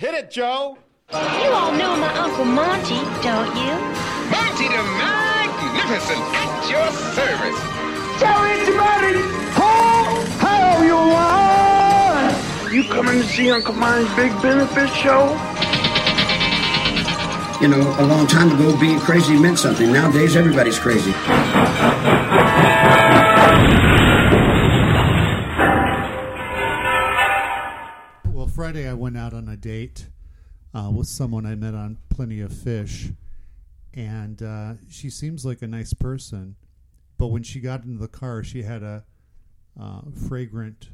Hit it, Joe. You all know my Uncle Monty, don't you? Monty the Magnificent at your service. Tell anybody who how you want. You coming to see Uncle Monty's Big Benefit Show? You know, a long time ago, being crazy meant something. Nowadays, everybody's crazy. Friday I went out on a date uh, with someone I met on Plenty of Fish, and uh, she seems like a nice person. But when she got into the car, she had a uh, fragrant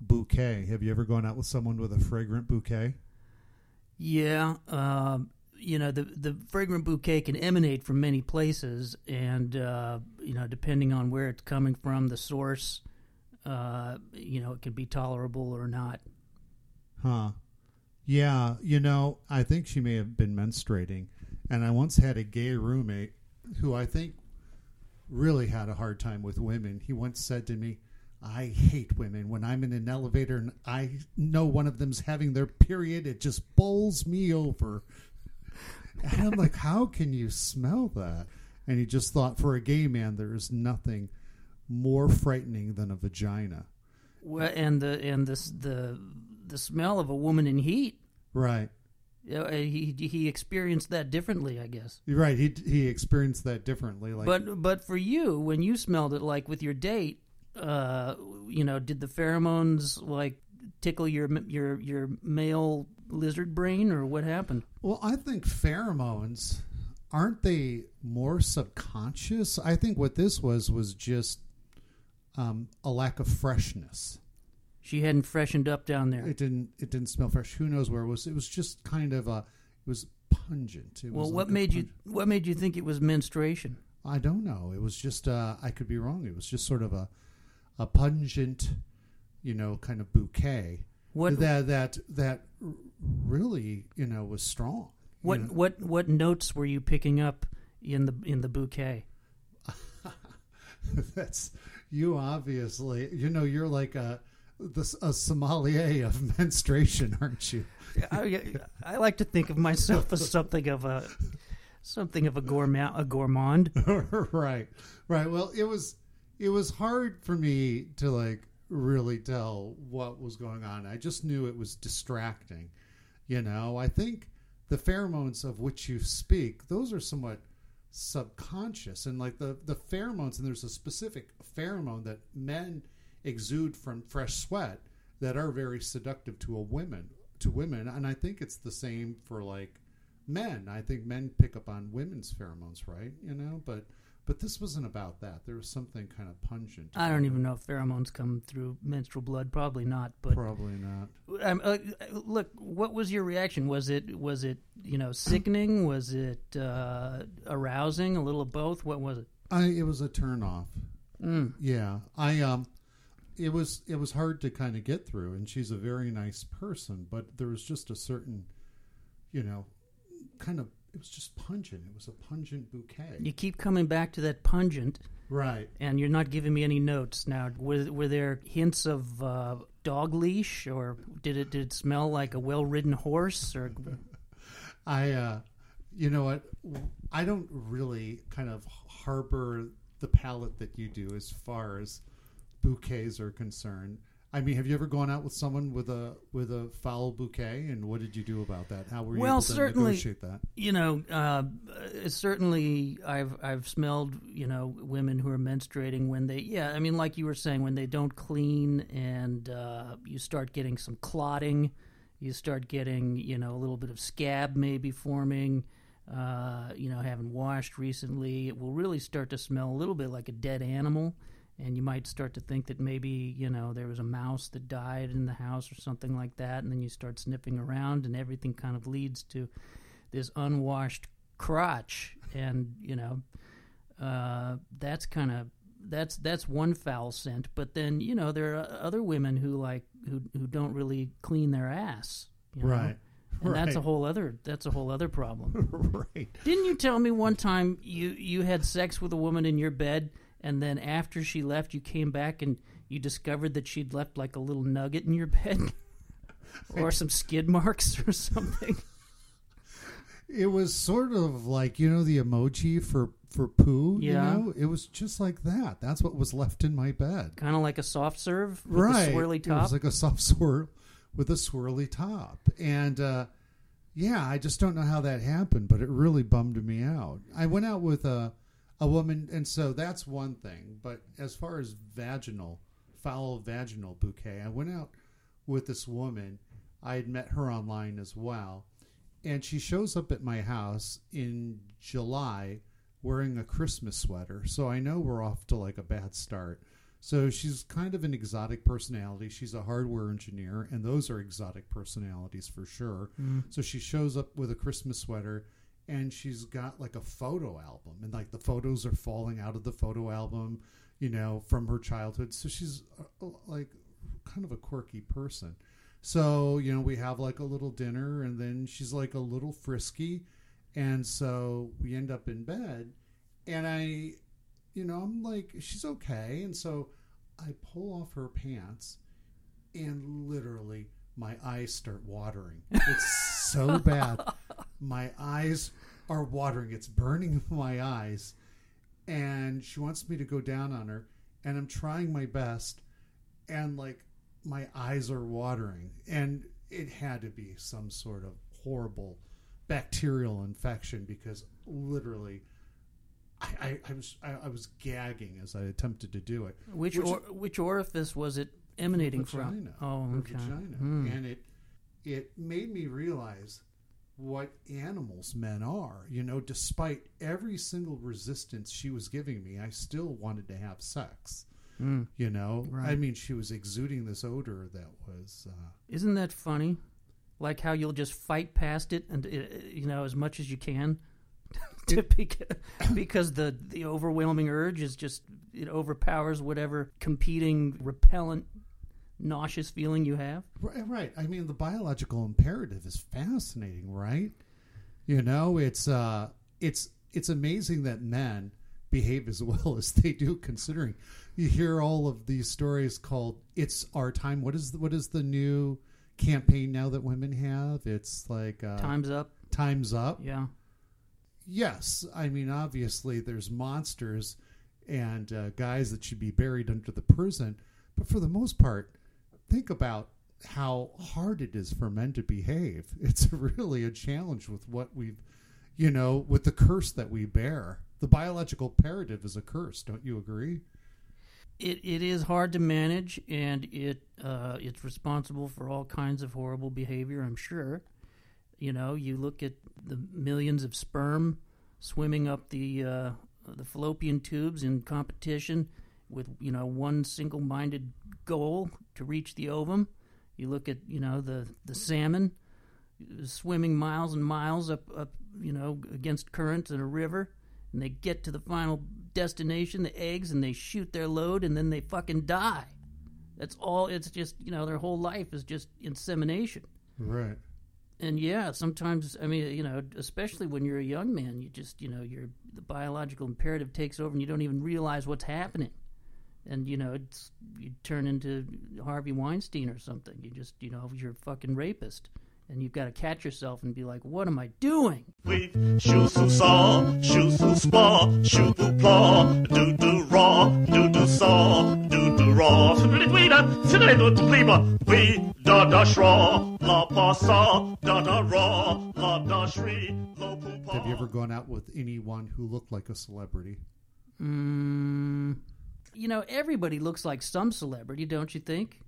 bouquet. Have you ever gone out with someone with a fragrant bouquet? Yeah, um, you know the the fragrant bouquet can emanate from many places, and uh, you know depending on where it's coming from, the source, uh, you know, it can be tolerable or not. Huh. Yeah, you know, I think she may have been menstruating. And I once had a gay roommate who I think really had a hard time with women. He once said to me, I hate women. When I'm in an elevator and I know one of them's having their period, it just bowls me over. And I'm like, how can you smell that? And he just thought, for a gay man, there is nothing more frightening than a vagina. Well, and the and this the the smell of a woman in heat. Right. Uh, he he experienced that differently, I guess. You're right. He he experienced that differently. Like, But but for you, when you smelled it, like with your date, uh, you know, did the pheromones like tickle your your your male lizard brain, or what happened? Well, I think pheromones aren't they more subconscious? I think what this was was just um, a lack of freshness. She hadn't freshened up down there. It didn't. It didn't smell fresh. Who knows where it was? It was just kind of a. It was pungent. It well, was what like made you what made you think it was menstruation? I don't know. It was just. Uh, I could be wrong. It was just sort of a, a pungent, you know, kind of bouquet. What- that that that really you know was strong. you What know? what what notes were you picking up in the in the bouquet? That's you. Obviously, you know you're like a the, a sommelier of menstruation, aren't you? I, I like to think of myself as something of a something of a gourmand. A gourmand. right, right. Well, it was it was hard for me to like really tell what was going on. I just knew it was distracting. You know, I think the pheromones of which you speak, those are somewhat subconscious and like the the pheromones and there's a specific pheromone that men exude from fresh sweat that are very seductive to a women to women and I think it's the same for like men. I think men pick up on women's pheromones, right? You know, but but this wasn't about that. There was something kind of pungent. I don't even know if pheromones come through menstrual blood. Probably not. But Probably not. Um, uh, look, what was your reaction? Was it was it you know sickening? Was it uh, arousing? A little of both. What was it? I it was a turn off. Mm. Yeah, I um, it was it was hard to kind of get through, and she's a very nice person, but there was just a certain, you know, kind of it was just pungent. It was a pungent bouquet. You keep coming back to that pungent, Right. and you're not giving me any notes now. Were were there hints of uh, dog leash, or did it did it smell like a well ridden horse? Or I, uh, you know what? I don't really kind of harbor the palate that you do as far as bouquets are concerned. I mean, have you ever gone out with someone with a with a foul bouquet, and what did you do about that? How were you Well, able to certainly- negotiate that? you know, uh, certainly I've I've smelled you know women who are menstruating when they yeah I mean like you were saying when they don't clean and uh, you start getting some clotting, you start getting you know a little bit of scab maybe forming. Uh, you know, haven't washed recently, it will really start to smell a little bit like a dead animal, and you might start to think that maybe you know there was a mouse that died in the house or something like that, and then you start sniffing around, and everything kind of leads to this unwashed crotch, and you know, uh, that's kind of that's that's one foul scent. But then you know there are other women who like who who don't really clean their ass, you know? Right. And that's a whole other that's a whole other problem. right. Didn't you tell me one time you you had sex with a woman in your bed, and then after she left, you came back and you discovered that she'd left like a little nugget in your bed? or some skid marks or something. It was sort of like you know the emoji for for poo. Yeah. You know, it was just like that. That's what was left in my bed. kind of like a soft serve with right. a swirly top. It was like a soft swirl with a swirly top, and uh, yeah, I just don't know how that happened, but it really bummed me out. I went out with a a woman, and so that's one thing. But as far as vaginal, foul vaginal bouquet, I went out with this woman. I had met her online as well, and she shows up at my house in July wearing a Christmas sweater. So I know we're off to like a bad start. So she's kind of an exotic personality. She's a hardware engineer, and those are exotic personalities for sure. Mm. So she shows up with a Christmas sweater, and she's got like a photo album, and like the photos are falling out of the photo album, you know, from her childhood. So she's uh, like kind of a quirky person. So, you know, we have like a little dinner, and then she's like a little frisky. And so we end up in bed, and I, you know, I'm like, she's okay. And so I pull off her pants, and literally my eyes start watering. It's so bad. My eyes are watering. It's burning my eyes. And she wants me to go down on her, and I'm trying my best. And like, my eyes are watering. And it had to be some sort of horrible bacterial infection because literally. I, I, was I, I was gagging as I attempted to do it. which or, which orifice was it emanating vagina. from? Oh, okay. vagina. Hmm. And it it made me realize what animals men are. You know, despite every single resistance she was giving me, I still wanted to have sex. You know, I mean, she was exuding this odor that was. Uh, Isn't that funny? Like how you'll just fight past it, and uh, you know as much as you can, to bec- because the the overwhelming urge is just it overpowers whatever competing repellent, nauseous feeling you have. Right, right. I mean, the biological imperative is fascinating, right? You know, it's uh, it's it's amazing that men behave as well as they do, considering you hear all of these stories called "It's Our Time." What is the, what is the new campaign now that women have? It's like uh, Time's up. Time's up. Yeah. Yes, I mean obviously there's monsters and uh, guys that should be buried under the prison, but for the most part, think about how hard it is for men to behave. It's really a challenge with what we've, you know, with the curse that we bear. The biological imperative is a curse. Don't you agree? It it is hard to manage, and it uh, it's responsible for all kinds of horrible behavior. I'm sure. You know, you look at the millions of sperm swimming up the uh, the fallopian tubes in competition with you know one single-minded goal to reach the ovum. You look at you know the the salmon swimming miles and miles up up you know against currents in a river, and they get to the final destination, the eggs, and they shoot their load, and then they fucking die. That's all. It's just you know their whole life is just insemination Right. and yeah, sometimes I mean, you know, especially when you're a young man, you just, you know, your the biological imperative takes over, and you don't even realize what's happening, and you know, it's you turn into Harvey Weinstein or something. You just, you know, you're a fucking rapist, and you've got to catch yourself and be like, what am I doing? We shoot through saw, shoot through spa, shoot through claw, do do raw, do do saw, do do raw. We da da shraw, la pa saw, da da raw, la da shri, lo poo Have you ever gone out with anyone who looked like a celebrity? Mm, you know, everybody looks like some celebrity, don't you think?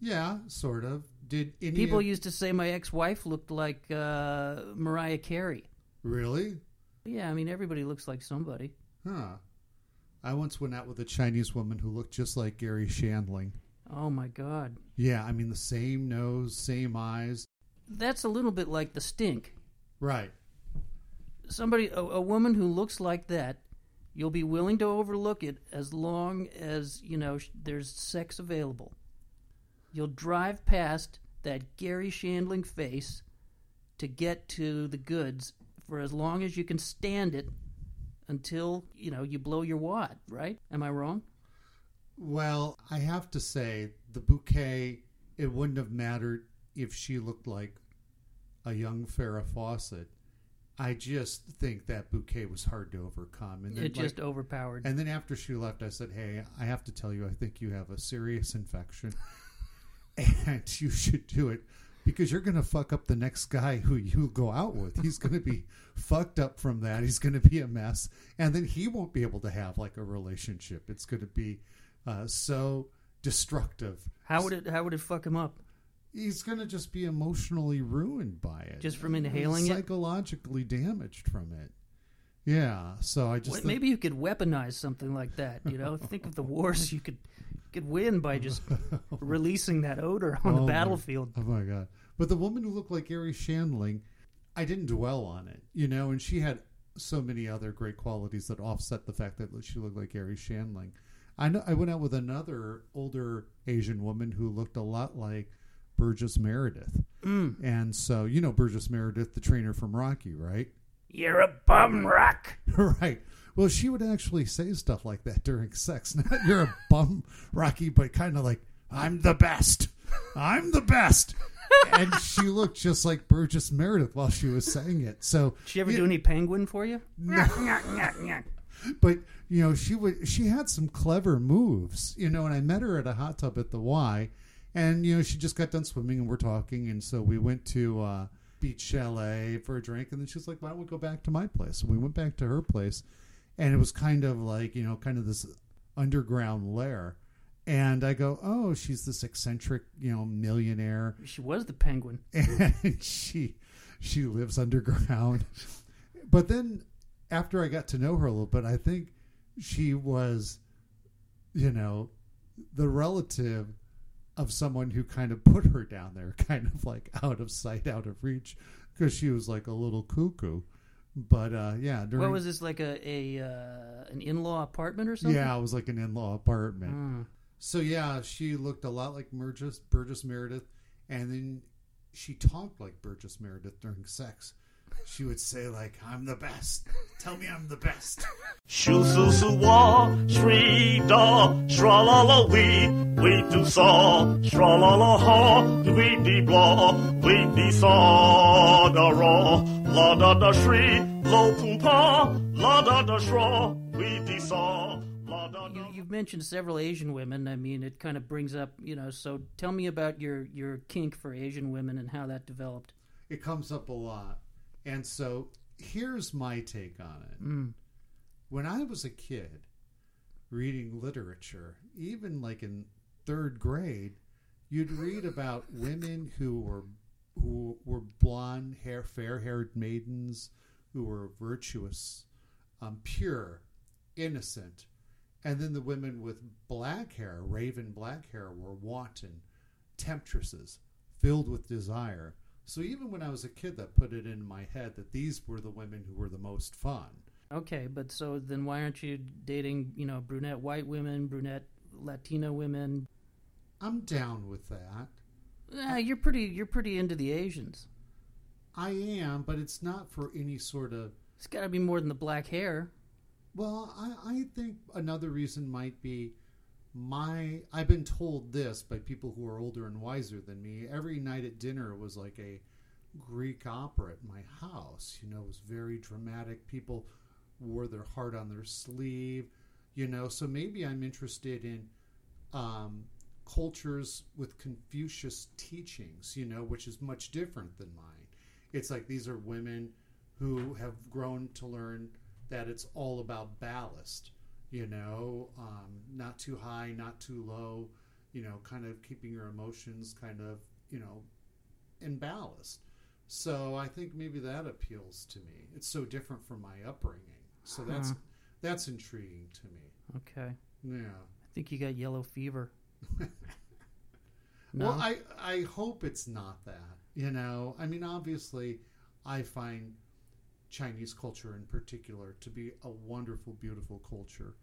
Yeah, sort of. Did any People of- used to say my ex-wife looked like uh, Mariah Carey. really? Yeah, I mean everybody looks like somebody. Huh. I once went out with a Chinese woman who looked just like Garry Shandling. Oh my god. Yeah, I mean the same nose, same eyes. That's a little bit like the stink. Right. Somebody a, a woman who looks like that, you'll be willing to overlook it as long as, you know, sh- there's sex available. You'll drive past that Garry Shandling face to get to the goods for as long as you can stand it until, you know, you blow your wad, right? Am I wrong? Well, I have to say the bouquet it wouldn't have mattered if she looked like a young Farrah Fawcett, I just think that bouquet was hard to overcome. And then, It just like- overpowered. and then after she left, I said, "Hey, I have to tell you, I think you have a serious infection, and you should do it because you're going to fuck up the next guy who you go out with. He's going to be fucked up from that. He's going to be a mess, and then he won't be able to have like a relationship. It's going to be uh, so destructive. how would it? How would it fuck him up? He's going to just be emotionally ruined by it, Just from inhaling it? psychologically damaged from it. Yeah, so I just Wait, think- maybe you could weaponize something like that. You know, think of the wars you could could win by just releasing that odor on Oh the my- battlefield. Oh my god! But the woman who looked like Garry Shandling, I didn't dwell on it, you know, and she had so many other great qualities that offset the fact that she looked like Garry Shandling. I know I went out with another older Asian woman who looked a lot like Burgess Meredith, Mm. and so you know Burgess Meredith, the trainer from Rocky, right? You're a bum rock. right. Well, she would actually say stuff like that during sex. Not you're a bum, Rocky, but kind of like I'm the best. I'm the best. and she looked just like Burgess Meredith while she was saying it. So Did she ever yeah, do any penguin for you? But you know, she would. She had some clever moves. You know, and I met her at a hot tub at the Y, and you know, she just got done swimming, and we're talking, and so we went to uh, Beach Chalet for a drink, and then she was like, "Why don't we go back to my place?" And we went back to her place, and it was kind of like you know, kind of this underground lair. And I go, "Oh, she's this eccentric, you know, millionaire." She was the penguin. and she she lives underground. But then after I got to know her a little bit, I think she was, you know, the relative of someone who kind of put her down there, kind of like out of sight, out of reach, because she was like a little cuckoo. But uh, yeah, during, What was this like a a uh, an in law apartment or something? yeah, it was like an in-law apartment. Mm. So yeah, she looked a lot like Burgess, Burgess Meredith, and then she talked like Burgess Meredith during sex. She would say like, "I'm the best. Tell me I'm the best." Shoo su su wa, shri da, shra la la wee, we do saw, shra la la ha, we dee blah, we dee saw da ra, la da da shri, lo pum pa, la da da shra, we dee saw, la da da. You, you've mentioned several Asian women. I mean, it kind of brings up, you know. So tell me about your your kink for Asian women and how that developed. It comes up a lot, and so here's my take on it. Mm. When I was a kid, reading literature, even like in third grade, you'd read about women who were who were blonde hair, fair-haired maidens who were virtuous, um, pure, innocent, and then the women with black hair, raven black hair, were wanton, temptresses, filled with desire. So even when I was a kid, that put it in my head that these were the women who were the most fun. Okay, but so then why aren't you dating, you know, brunette white women, brunette Latina women? I'm down with that. Eh, you're pretty you're pretty into the Asians. I am, but it's not for any sort of. It's got to be more than the black hair. Well, I, I think another reason might be my. I've been told this by people who are older and wiser than me. Every night at dinner was like a Greek opera at my house. You know, it was very dramatic. People wore their heart on their sleeve. You know, so maybe I'm interested in um, cultures with Confucius teachings. You know, which is much different than mine. It's like these are women who have grown to learn that it's all about ballast, you know, um, not too high, not too low, you know, kind of keeping your emotions kind of, you know, in ballast. So I think maybe that appeals to me. It's so different from my upbringing. So that's Huh. that's intriguing to me. Okay, Yeah. I think you got yellow fever. no, Well, I I hope it's not that. You know, I mean, obviously, I find Chinese culture in particular to be a wonderful, beautiful culture.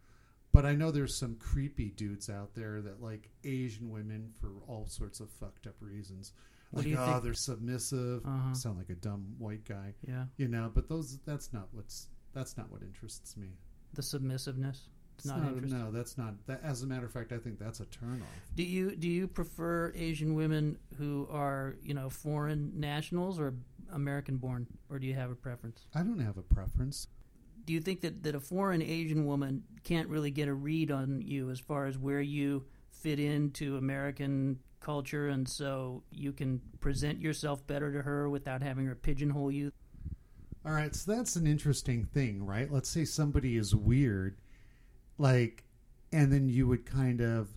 But I know there's some creepy dudes out there that like Asian women for all sorts of fucked up reasons. What Like, oh, think- they're submissive. Uh-huh. Sound like a dumb white guy, yeah, you know. But those, that's not what's that's not what interests me. the submissiveness. It's not interested. no, that's not. That, as a matter of fact, I think that's a turnoff. Do you do you prefer Asian women who are you know foreign nationals or American born, or do you have a preference? I don't have a preference. Do you think that, that a foreign Asian woman can't really get a read on you as far as where you fit into American culture, and so you can present yourself better to her without having her pigeonhole you? All right, so that's an interesting thing, right? Let's say somebody is weird, like, and then you would kind of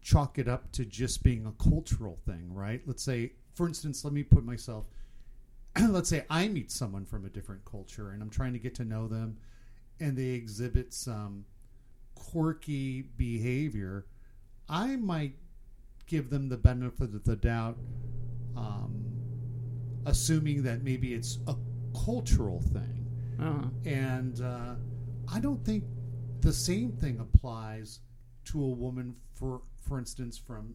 chalk it up to just being a cultural thing, right? Let's say, for instance, let me put myself, let's say I meet someone from a different culture and I'm trying to get to know them and they exhibit some quirky behavior. I might give them the benefit of the doubt, um, assuming that maybe it's a cultural thing. Uh-huh. And uh, I don't think the same thing applies to a woman, for for instance, from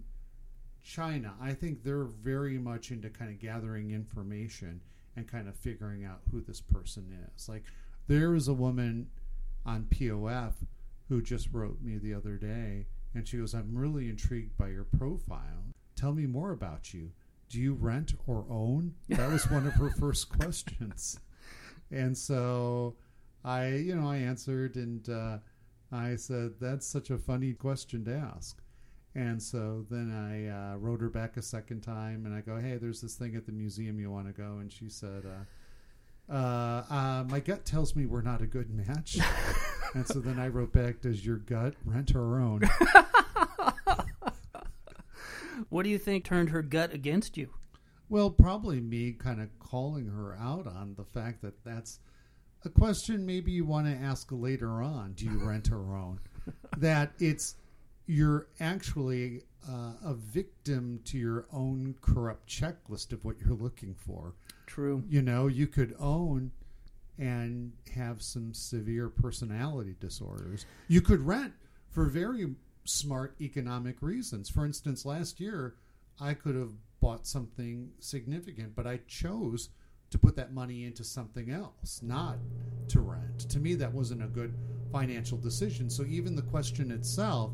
China. I think they're very much into kind of gathering information and kind of figuring out who this person is. Like there was a woman on POF who just wrote me the other day, and she goes, "I'm really intrigued by your profile. Tell me more about you." Do you rent or own? That was one of her first questions. And so I, you know, I answered and uh, I said, that's such a funny question to ask. And so then I uh, wrote her back a second time and I go, hey, there's this thing at the museum you want to go. And she said, uh, uh, uh, my gut tells me we're not a good match. and so then I wrote back, does your gut rent her own? What do you think turned her gut against you? Well, probably me kind of calling her out on the fact that that's a question maybe you want to ask later on. Do you rent her own? that it's you're actually uh, a victim to your own corrupt checklist of what you're looking for. True. You know, you could own and have some severe personality disorders. You could rent for very smart economic reasons. For instance, last year I could have bought something significant, but I chose to put that money into something else, not to rent. To me, that wasn't a good financial decision. So even the question itself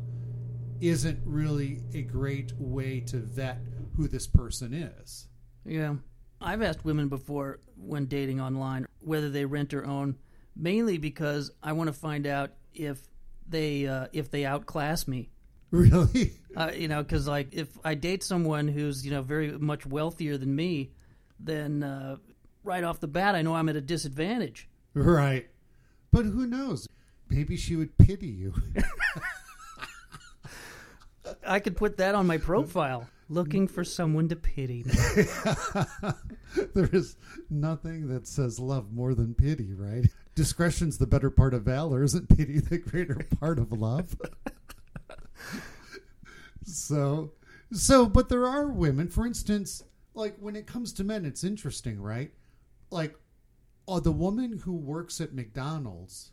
isn't really a great way to vet who this person is. Yeah. I've asked women before when dating online whether they rent or own, mainly because I want to find out if they uh, if they outclass me. Really? Uh, you know, because like if I date someone who's you know very much wealthier than me, then uh, right off the bat I know I'm at a disadvantage. Right. But who knows? Maybe she would pity you. I could put that on my profile. Looking for someone to pity me. there is nothing that says love more than pity, right? Discretion's the better part of valor. Isn't pity the greater part of love? so, so, but there are women, for instance, like when it comes to men, it's interesting, right? Like, oh, the woman who works at McDonald's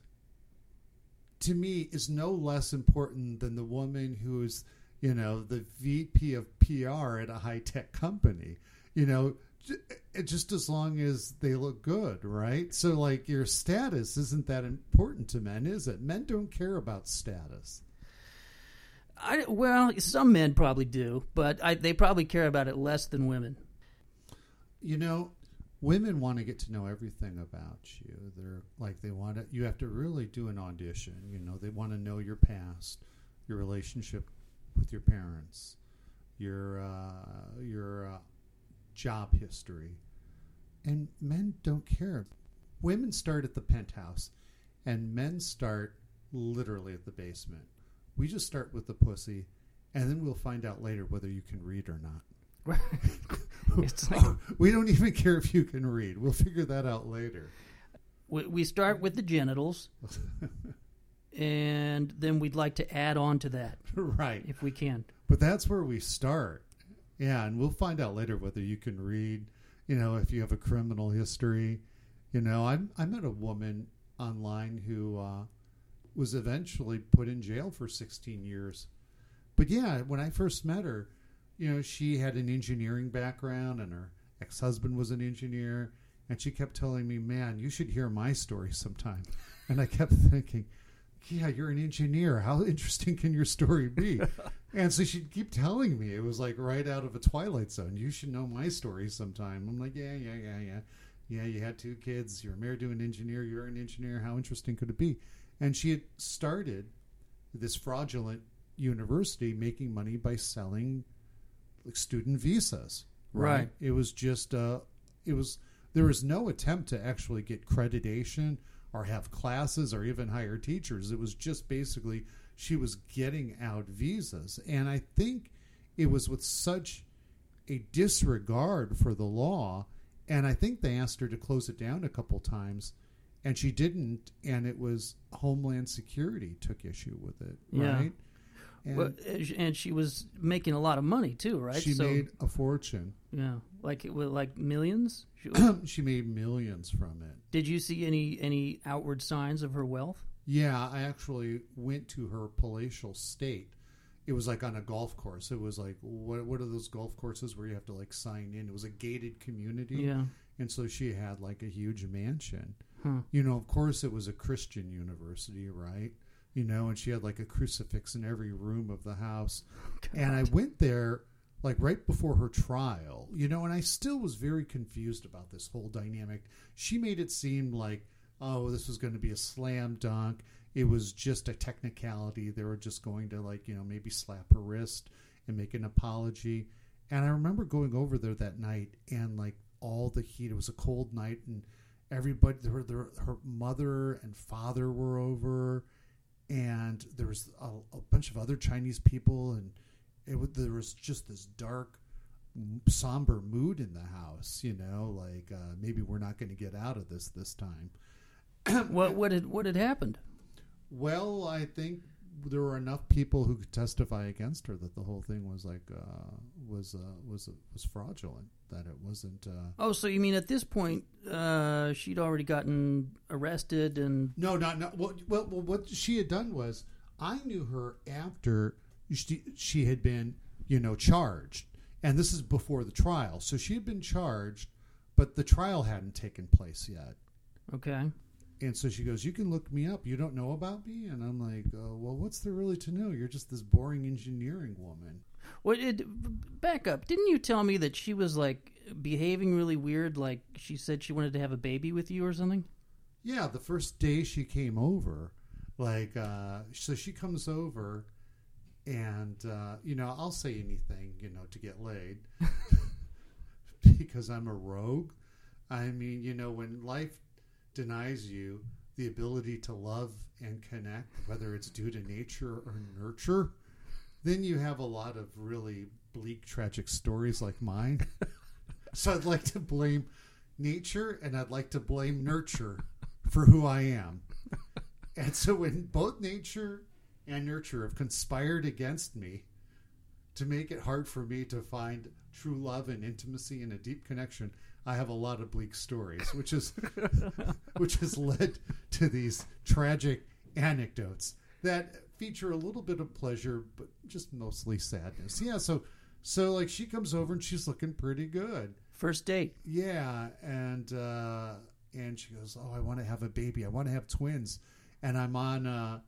to me is no less important than the woman who is, you know, the VP of PR at a high tech company. You know, just as long as they look good, right? So, like, your status isn't that important to men, is it? Men don't care about status. I, well, some men probably do, but I, they probably care about it less than women. You know, women want to get to know everything about you. They're like they want to. You have to really do an audition. You know, they want to know your past, your relationship with your parents, your uh, your uh, job history, and men don't care. Women start at the penthouse, and men start literally at the basement. We just start with the pussy, and then we'll find out later whether you can read or not. It's like we don't even care if you can read. We'll figure that out later. we, we start with the genitals, and then we'd like to add on to that right. if we can. But that's where we start. Yeah, and we'll find out later whether you can read, you know, if you have a criminal history. You know, I I met a woman online who uh, was eventually put in jail for 16 years. But yeah, when I first met her, you know, she had an engineering background and her ex-husband was an engineer and she kept telling me, "Man, you should hear my story sometime." And I kept thinking, yeah, you're an engineer. How interesting can your story be? and so she'd keep telling me it was like right out of a Twilight Zone. You should know my story sometime. I'm like, yeah, yeah, yeah, yeah. Yeah, you had two kids. You're married to an engineer. You're an engineer. How interesting could it be? And she had started this fraudulent university making money by selling like student visas. Right. It was just uh, it was there was no attempt to actually get accreditation or have classes or even hire teachers. It was just basically she was getting out visas, and I think it was with such a disregard for the law, and I think they asked her to close it down a couple times. And she didn't, and it was Homeland Security took issue with it, Yeah. right? And Well, and she was making a lot of money too, right? she so made a fortune. yeah, like it was like millions. She, she made millions from it. did you see any any outward signs of her wealth? Yeah, I actually went to her palatial state. It was like on a golf course. It was like what what are those golf courses where you have to like sign in? It was a gated community. Yeah. And so she had like a huge mansion. Huh. You know, of course it was a Christian university, right? You know, and she had like a crucifix in every room of the house. Oh, and I went there like right before her trial, you know, and I still was very confused about this whole dynamic. She made it seem like, oh, this was going to be a slam dunk. It was just a technicality. They were just going to like, you know, maybe slap her wrist and make an apology. And I remember going over there that night and like all the heat. It was a cold night and everybody, her, her, her mother and father were over and there was a, a bunch of other Chinese people, and it there was just this dark, somber mood in the house. You know, like uh, maybe we're not going to get out of this this time. What what had what had happened? Well, I think there were enough people who could testify against her that the whole thing was like uh, was uh, was was fraudulent. That it wasn't. Uh, Oh, so you mean at this point uh, she'd already gotten arrested and No, not not. Well, well, well, what she had done was I knew her after she she had been, you know, charged, and this is before the trial. So she had been charged, but the trial hadn't taken place yet. okay? And so she goes, "You can look me up. You don't know about me." And I'm like, oh, "Well, what's there really to know? You're just this boring engineering woman." What it, back up? Didn't you tell me that she was like behaving really weird? Like she said she wanted to have a baby with you or something? Yeah, the first day she came over, like, uh, so she comes over, and uh, you know, I'll say anything, you know, to get laid, because I'm a rogue. I mean, you know, when life denies you the ability to love and connect, whether it's due to nature or nurture, then you have a lot of really bleak, tragic stories like mine. so I'd like to blame nature and I'd like to blame nurture for who I am. And so when both nature and nurture have conspired against me to make it hard for me to find true love and intimacy and a deep connection, I have a lot of bleak stories, which is which has led to these tragic anecdotes that feature a little bit of pleasure, but just mostly sadness. Yeah, so so like she comes over and she's looking pretty good. First date. Yeah, and uh, and she goes, "Oh, I want to have a baby. I want to have twins." And I'm on, uh,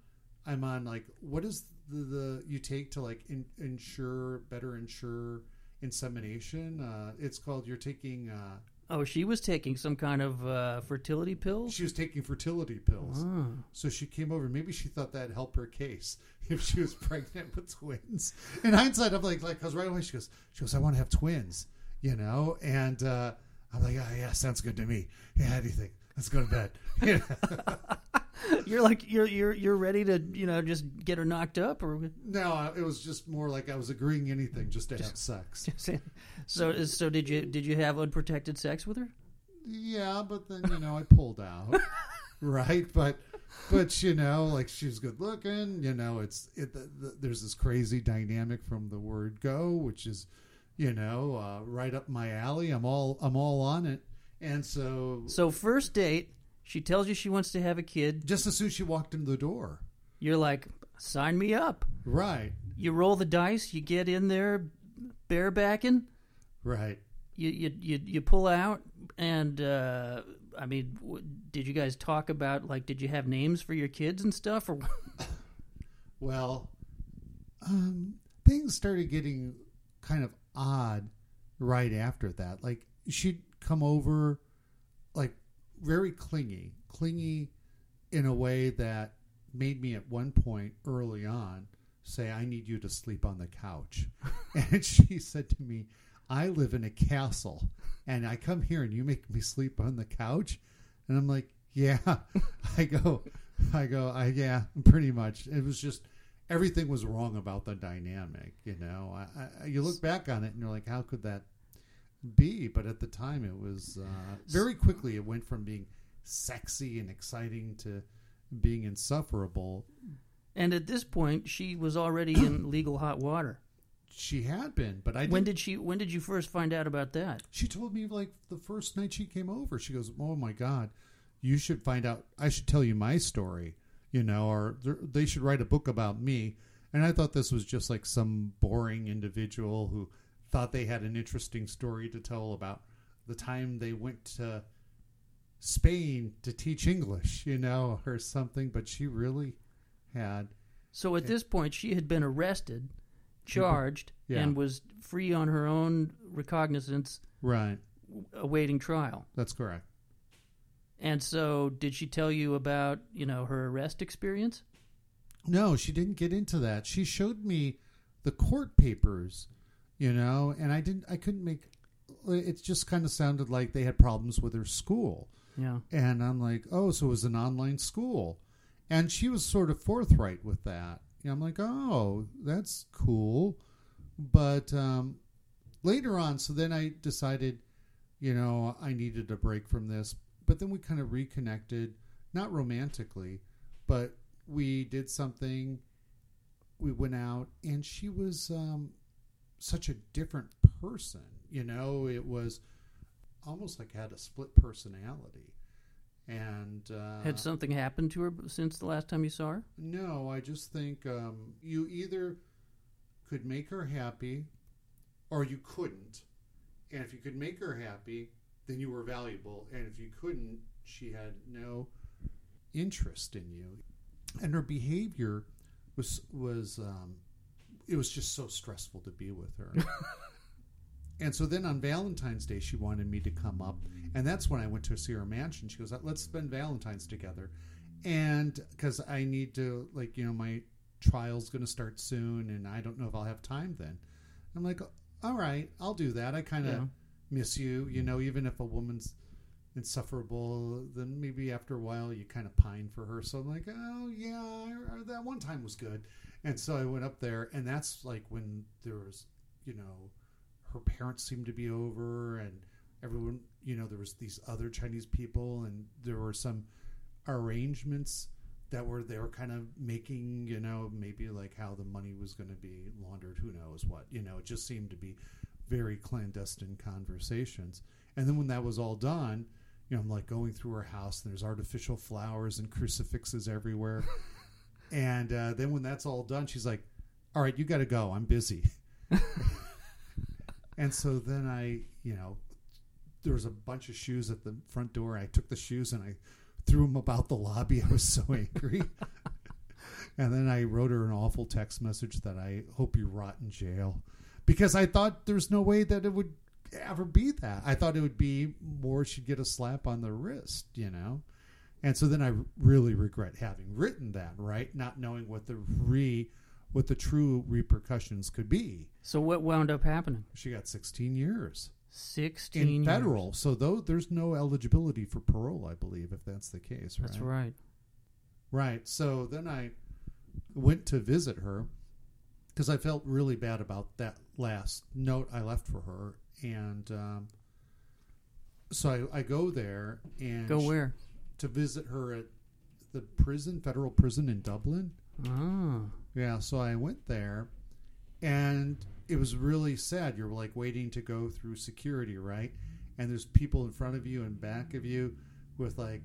I'm on like, what is the, the you take to like in, ensure better ensure insemination? Uh, it's called you're taking. Uh, Oh, she was taking some kind of uh, fertility pills. she was taking fertility pills, so she came over. Maybe she thought that'd help her case if she was pregnant with twins. In hindsight, I'm like, like, because right away she goes, she goes, I want to have twins, you know, and uh, I'm like, oh yeah, sounds good to me. Yeah, how do you think? Let's go to bed. You know? You're like you're you're you're ready to you know just get her knocked up or no, it was just more like I was agreeing anything just to have sex. so so did you did you have unprotected sex with her? Yeah, but then you know I pulled out, right? But but you know, like she's good looking. You know, it's it. The, the, there's this crazy dynamic from the word go, which is you know uh, right up my alley. I'm all I'm all on it. And so So first date, she tells you she wants to have a kid. just as soon as she walked in the door, You're like, sign me up. right, You roll the dice. You get in there, barebacking. right. You you you, you pull out, and uh, I mean, w- did you guys talk about like, did you have names for your kids and stuff, or Well, um, things started getting kind of odd right after that. Like she'd come over, very clingy, clingy in a way that made me at one point early on say, "I need you to sleep on the couch," and she said to me, "I live in a castle, and I come here and you make me sleep on the couch," and I'm like, "Yeah," I go. I go, I yeah, pretty much. It was just everything was wrong about the dynamic. You know, I, I, you look back on it and you're like, how could that be? But at the time, it was uh, very quickly. It went from being sexy and exciting to being insufferable. and at this point she was already in legal hot water. She had been, but I When didn't- she? When did you first find out about that? She told me like the first night she came over. She goes, "Oh my god, you should find out. I should tell you my story, you know, or they should write a book about me." And I thought this was just like some boring individual who thought they had an interesting story to tell about the time they went to Spain to teach English, you know, or something. But she really had. So at this point, she had been arrested, charged, Yeah. and was free on her own recognizance, Right. awaiting trial. That's correct. And so, did she tell you about you know her arrest experience? No, she didn't get into that. She showed me the court papers, you know, and I didn't I couldn't make it just kind of sounded like they had problems with her school. Yeah. And I'm like, "Oh, so it was an online school." And she was sort of forthright with that. And I'm like, "Oh, that's cool." But um later on, so then I decided, you know, I needed a break from this. But then we kind of reconnected, not romantically, but we did something. We went out, and she was um, such a different person. You know, it was almost like I had a split personality. And uh, Had something happened to her since the last time you saw her? no, I just think um, you either could make her happy or you couldn't. And if you could make her happy, then you were valuable. And if you couldn't, she had no interest in you. And her behavior was was um, it was just so stressful to be with her. and so then on Valentine's Day, she wanted me to come up, and that's when I went to see her mansion. She goes, "Let's spend Valentine's together," and because I need to, like, you know, my trial's going to start soon, and I don't know if I'll have time then. I'm like, "All right, I'll do that." I kind of Yeah. miss you, you know, even if a woman's insufferable, then maybe after a while you kind of pine for her. So I'm like, oh yeah, that one time was good, and so I went up there, and that's like when there was, you know, her parents seemed to be over, and everyone, you know, there was these other Chinese people, and there were some arrangements that were they were kind of making, you know, maybe like how the money was going to be laundered, who knows what, you know, it just seemed to be very clandestine conversations. And then when that was all done, you know, I'm like going through her house and there's artificial flowers and crucifixes everywhere. and uh, then when that's all done, she's like, all right, you got to go. I'm busy. and so then I, you know, there was a bunch of shoes at the front door. I took the shoes and I threw them about the lobby. I was so angry. and then I wrote her an awful text message that I hope you rot in jail because I thought there's no way that it would ever be that. I thought it would be more she'd get a slap on the wrist, you know. And so then I really regret having written that, right? Not knowing what the re what the true repercussions could be. So what wound up happening? She got 16 years Sixteen in years. federal. So though there's no eligibility for parole, I believe, if that's the case, right? That's right. Right. So then I went to visit her because I felt really bad about that last note I left for her, and um, so I, I go there and Go where? To visit her at the prison, federal prison in Dublin. Ah. Yeah, so I went there, and it was really sad. You're like waiting to go through security, right? And there's people in front of you and back of you with like,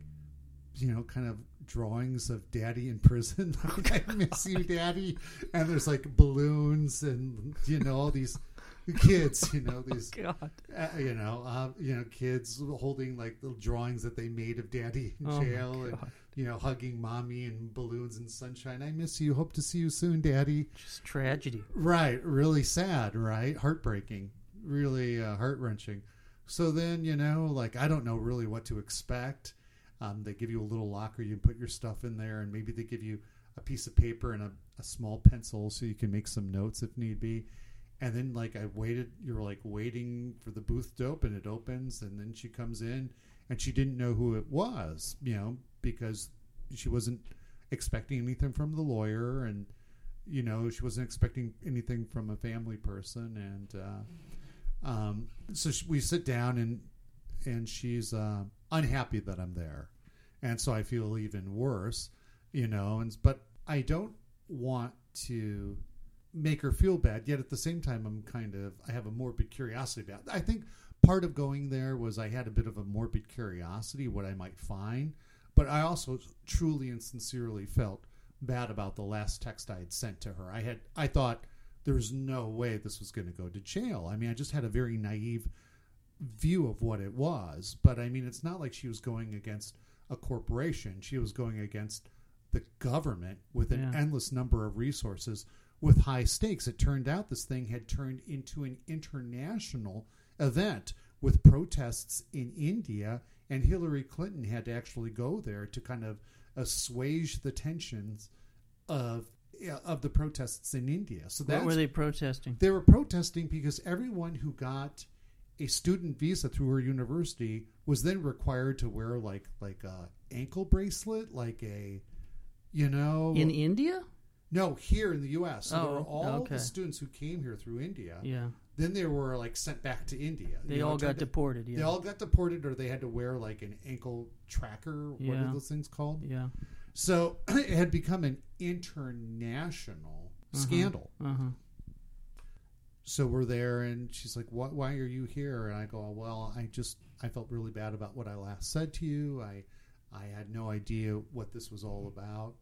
you know, kind of drawings of daddy in prison. like, I miss you, daddy. And there's like balloons and, you know, all these kids, you know these, God. uh, you know, uh, you know, kids holding like the drawings that they made of daddy in Oh, jail, and you know, hugging mommy and balloons and sunshine. I miss you. Hope to see you soon, daddy. Just tragedy. Right, really sad, right? Heartbreaking, really uh, heart wrenching. So then, you know, like I don't know really what to expect. Um, they give you a little locker, you can put your stuff in there, and maybe they give you a piece of paper and a, a small pencil so you can make some notes if need be. And then, like, I waited, you're like waiting for the booth to open. It opens, and then she comes in, and she didn't know who it was, you know, because she wasn't expecting anything from the lawyer, and you know she wasn't expecting anything from a family person and uh, um, so sh we sit down and and she's uh, unhappy that i'm there and so i feel even worse you know and but i don't want to make her feel bad yet at the same time i'm kind of i have a morbid curiosity about i think part of going there was i had a bit of a morbid curiosity what i might find but i also truly and sincerely felt bad about the last text I had sent to her. I had I thought there was no way this was going to go to jail. I mean, I just had a very naive view of what it was, but I mean, it's not like she was going against a corporation. She was going against the government with an Yeah. endless number of resources with high stakes. It turned out this thing had turned into an international event with protests in India, and Hillary Clinton had to actually go there to kind of assuage the tensions of uh, of the protests in India. So that were they protesting? they were protesting because everyone who got a student visa through her university was then required to wear like like a ankle bracelet, like a you know In India? No here in the U.S. So there Oh, were all okay. the students who came here through India. Yeah. Then they were like sent back to India. They You know, all got to- deported. Yeah. They all got deported, or they had to wear like an ankle tracker. What Yeah. are those things called? yeah. So it had become an international scandal. Uh huh. So we're there, and she's like, "What? Why are you here?" And I go, "Well, I just I felt really bad about what I last said to you. I I had no idea what this was all about."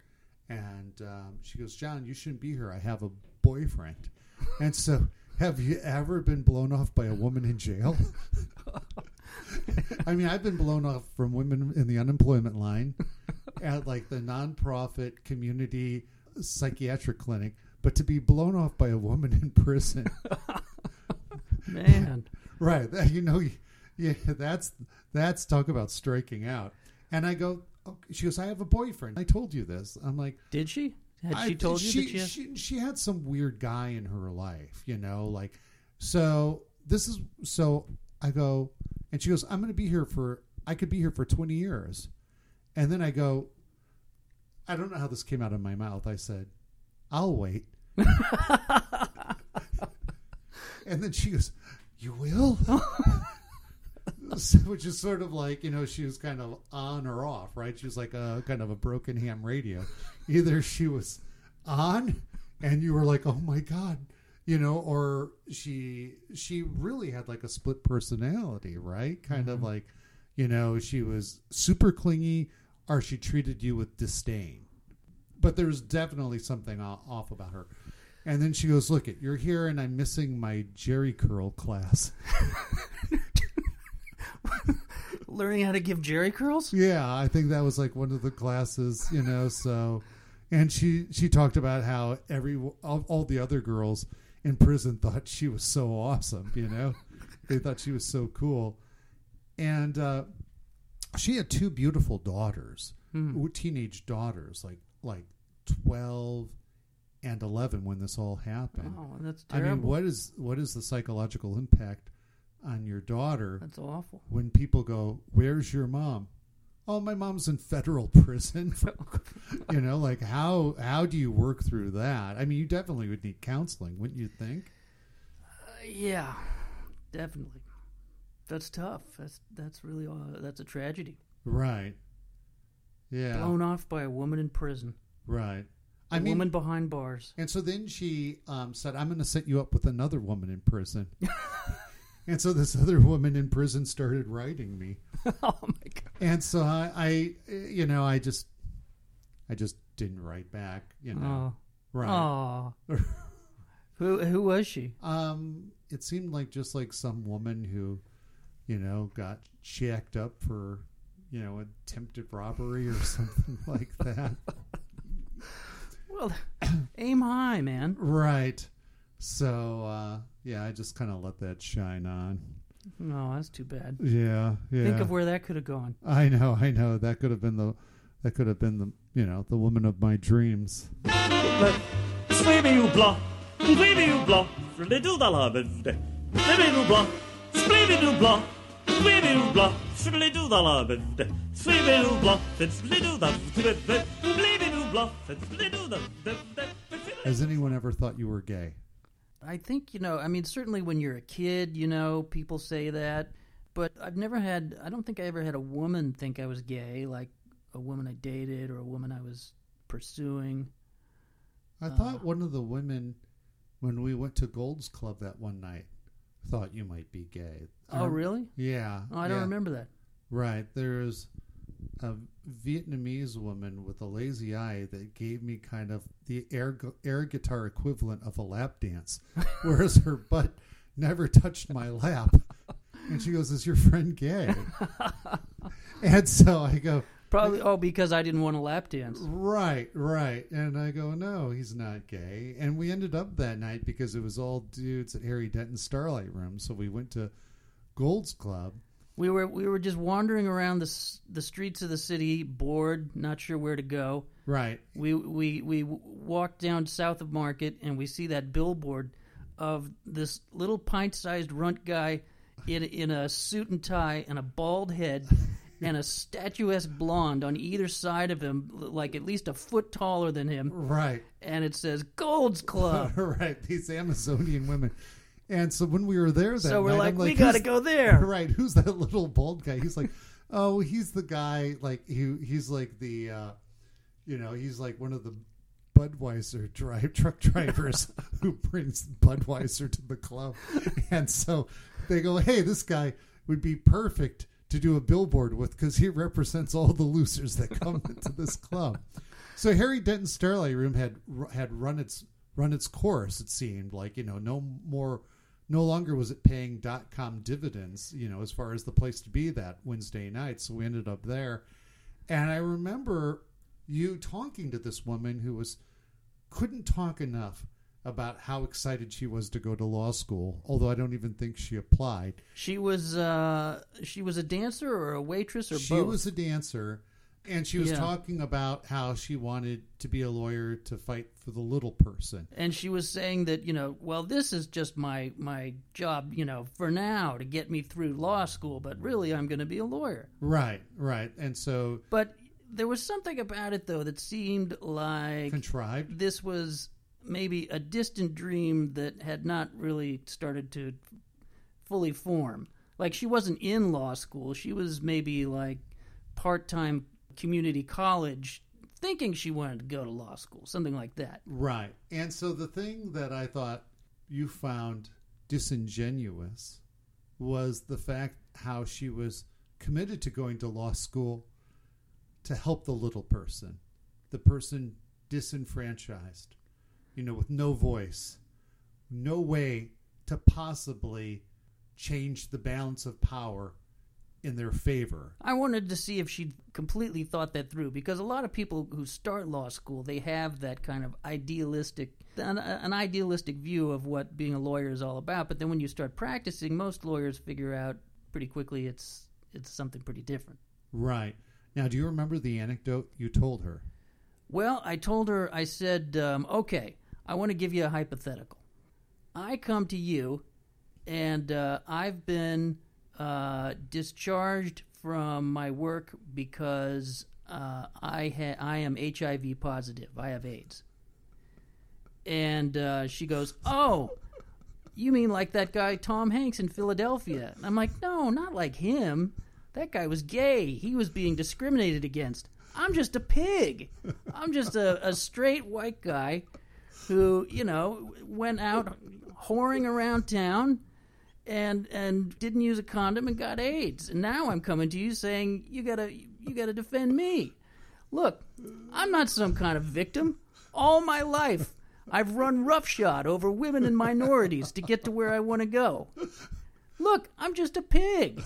And um, she goes, "John, you shouldn't be here. I have a boyfriend." and so, have you ever been blown off by a woman in jail? I mean, I've been blown off from women in the unemployment line at like the nonprofit community psychiatric clinic, but to be blown off by a woman in prison, Man. right? You know, yeah, that's that's talk about striking out. And I go, oh, she goes, I have a boyfriend. I told you this. I'm like, Did she? Had I- she told you she, that she, she she had some weird guy in her life, you know, like so this is so I go and she goes, I'm gonna be here for I could be here for twenty years. And then I go, I don't know how this came out of my mouth. I said, I'll wait. and then she goes, You will? Which is sort of like, you know, she was kind of on or off, right? She was like a kind of a broken ham radio. Either she was on and you were like, oh my God, you know, or she she really had like a split personality, right? Kind of mm-hmm. like, you know, she was super clingy or she treated you with disdain. But there was definitely something off about her. And then she goes, Look, it, you're here and I'm missing my Jheri curl class. learning how to give Jheri curls? Yeah, I think that was like one of the classes, you know. So, and she she talked about how every all, all the other girls in prison thought she was so awesome, you know. they thought she was so cool, and uh, she had two beautiful daughters, teenage daughters, like like twelve and eleven when this all happened. Oh, that's terrible. I mean, what is what is the psychological impact on your daughter? That's awful. when people go, "Where's your mom?" Oh, my mom's in federal prison. you know, like how how do you work through that? I mean, you definitely would need counseling, wouldn't you think? Yeah, definitely. That's tough. That's that's really uh, that's a tragedy. Right. Yeah. Blown off by a woman in prison. Right. A I mean, woman behind bars. and so then she um, said, "I'm going to set you up with another woman in prison." And so this other woman in prison started writing me. oh my god. and so I, I you know i just i just didn't write back you know Oh. right Oh. who who was she? um it seemed like just like some woman who, you know, got jacked up for, you know, attempted robbery or something like that. Well, aim high, man. Right. So uh, yeah, I just kind of let that shine on. No, that's too bad. Yeah, yeah. Think of where that could have gone. I know, I know. That could have been the, that could have been the, you know, the woman of my dreams. Sweetie you blah, sweetie you blah, little dollar bivde. Sweetie you blah, sweetie you blah, sweetie you blah, little dollar bivde. Sweetie you blah, it's little da bivde. Sweetie you blah, it's little da. Has anyone ever thought you were gay? I think, you know, I mean, certainly when you're a kid, you know, people say that. But I've never had, I don't think I ever had a woman think I was gay, like a woman I dated or a woman I was pursuing. I thought one of the women, when we went to Gold's Club that one night, thought you might be gay. Oh, Um, really? Yeah. Oh, I don't yeah. remember that. Right. There's a Vietnamese woman with a lazy eye that gave me kind of the air, air guitar equivalent of a lap dance, whereas her butt never touched my lap. And she goes, Is your friend gay? and so I go, Probably, oh, because I didn't want a lap dance. Right, right. And I go, no, he's not gay. And we ended up that night because it was all dudes at Harry Denton Starlight Room. So we went to Gold's Club. We were we were just wandering around the the streets of the city, bored, not sure where to go. Right. We we we walked down south of Market and we see that billboard of this little pint-sized runt guy in in a suit and tie and a bald head and a statuesque blonde on either side of him, like at least a foot taller than him. Right. And it says Gold's Club. right. These Amazonian women. And so when we were there that so we're night, like, I'm we got to go there. Right. Who's that little bald guy? He's like, oh, he's the guy, like, he, he's like the, uh, you know, he's like one of the Budweiser drive truck drivers who brings Budweiser to the club. And so they go, hey, this guy would be perfect to do a billboard with because he represents all the losers that come into this club. So Harry Denton Starlight Room had had run its run its course. It seemed like you know no more, no longer was it paying dot com dividends. You know as far as the place to be that Wednesday night. So we ended up there, and I remember you talking to this woman who was couldn't talk enough about how excited she was to go to law school. Although I don't even think she applied. She was uh, she was a dancer or a waitress or she both. was a dancer and she was Yeah. talking about how she wanted to be a lawyer to fight for the little person. And she was saying that you know well this is just my my job you know for now to get me through law school but really i'm going to be a lawyer. Right right. And so but there was something about it though that seemed like contrived? this was maybe a distant dream that had not really started to fully form. Like she wasn't in law school. She was maybe like part-time community college thinking she wanted to go to law school something like that. Right. And so the thing that i thought you found disingenuous was the fact how she was committed to going to law school to help the little person the person disenfranchised you know with no voice no way to possibly change the balance of power in their favor I wanted to see if she'd completely thought that through because a lot of people who start law school they have that kind of idealistic an, an idealistic view of what being a lawyer is all about but then when you start practicing most lawyers figure out pretty quickly it's it's something pretty different. Right. Now, do you remember the anecdote you told her? Well, I told her I said, um, "Okay, I want to give you a hypothetical. I come to you and uh, I've been uh, discharged from my work because uh, I ha- I am HIV positive. I have AIDS. And uh, she goes, "Oh, you mean like that guy Tom Hanks in Philadelphia?" And I'm like, "No, not like him. That guy was gay. He was being discriminated against. I'm just a pig. I'm just a, a straight white guy who, you know, went out whoring around town." And and didn't use a condom and got AIDS. And now I'm coming to you saying you gotta you gotta defend me. Look, I'm not some kind of victim. All my life, I've run roughshod over women and minorities to get to where I want to go. Look, I'm just a pig.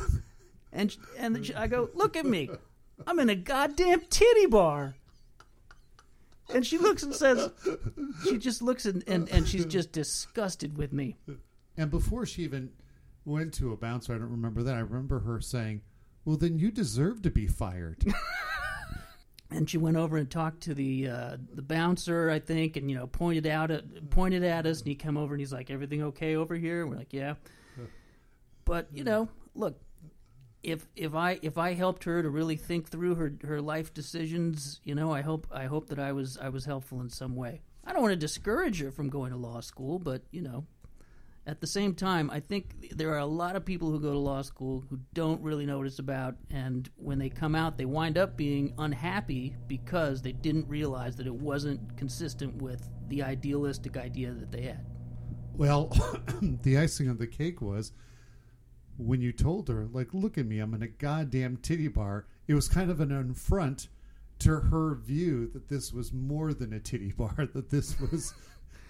And and I go, look at me. I'm in a goddamn titty bar. And she looks and says, she just looks and, and, and she's just disgusted with me. And before she even went to a bouncer, I don't remember that. I remember her saying, "Well, then you deserve to be fired." and she went over and talked to the uh, the bouncer, I think, and you know pointed out at, pointed at us, and he come over and he's like, "Everything okay over here?" And we're like, "Yeah." But you know, look, if if I if I helped her to really think through her her life decisions, you know, I hope I hope that I was I was helpful in some way. I don't want to discourage her from going to law school, but you know, at the same time, I think there are a lot of people who go to law school who don't really know what it's about, and when they come out, they wind up being unhappy because they didn't realize that it wasn't consistent with the idealistic idea that they had. Well, the icing on the cake was when you told her, like, look at me, I'm in a goddamn titty bar. It was kind of an affront to her view that this was more than a titty bar, that this was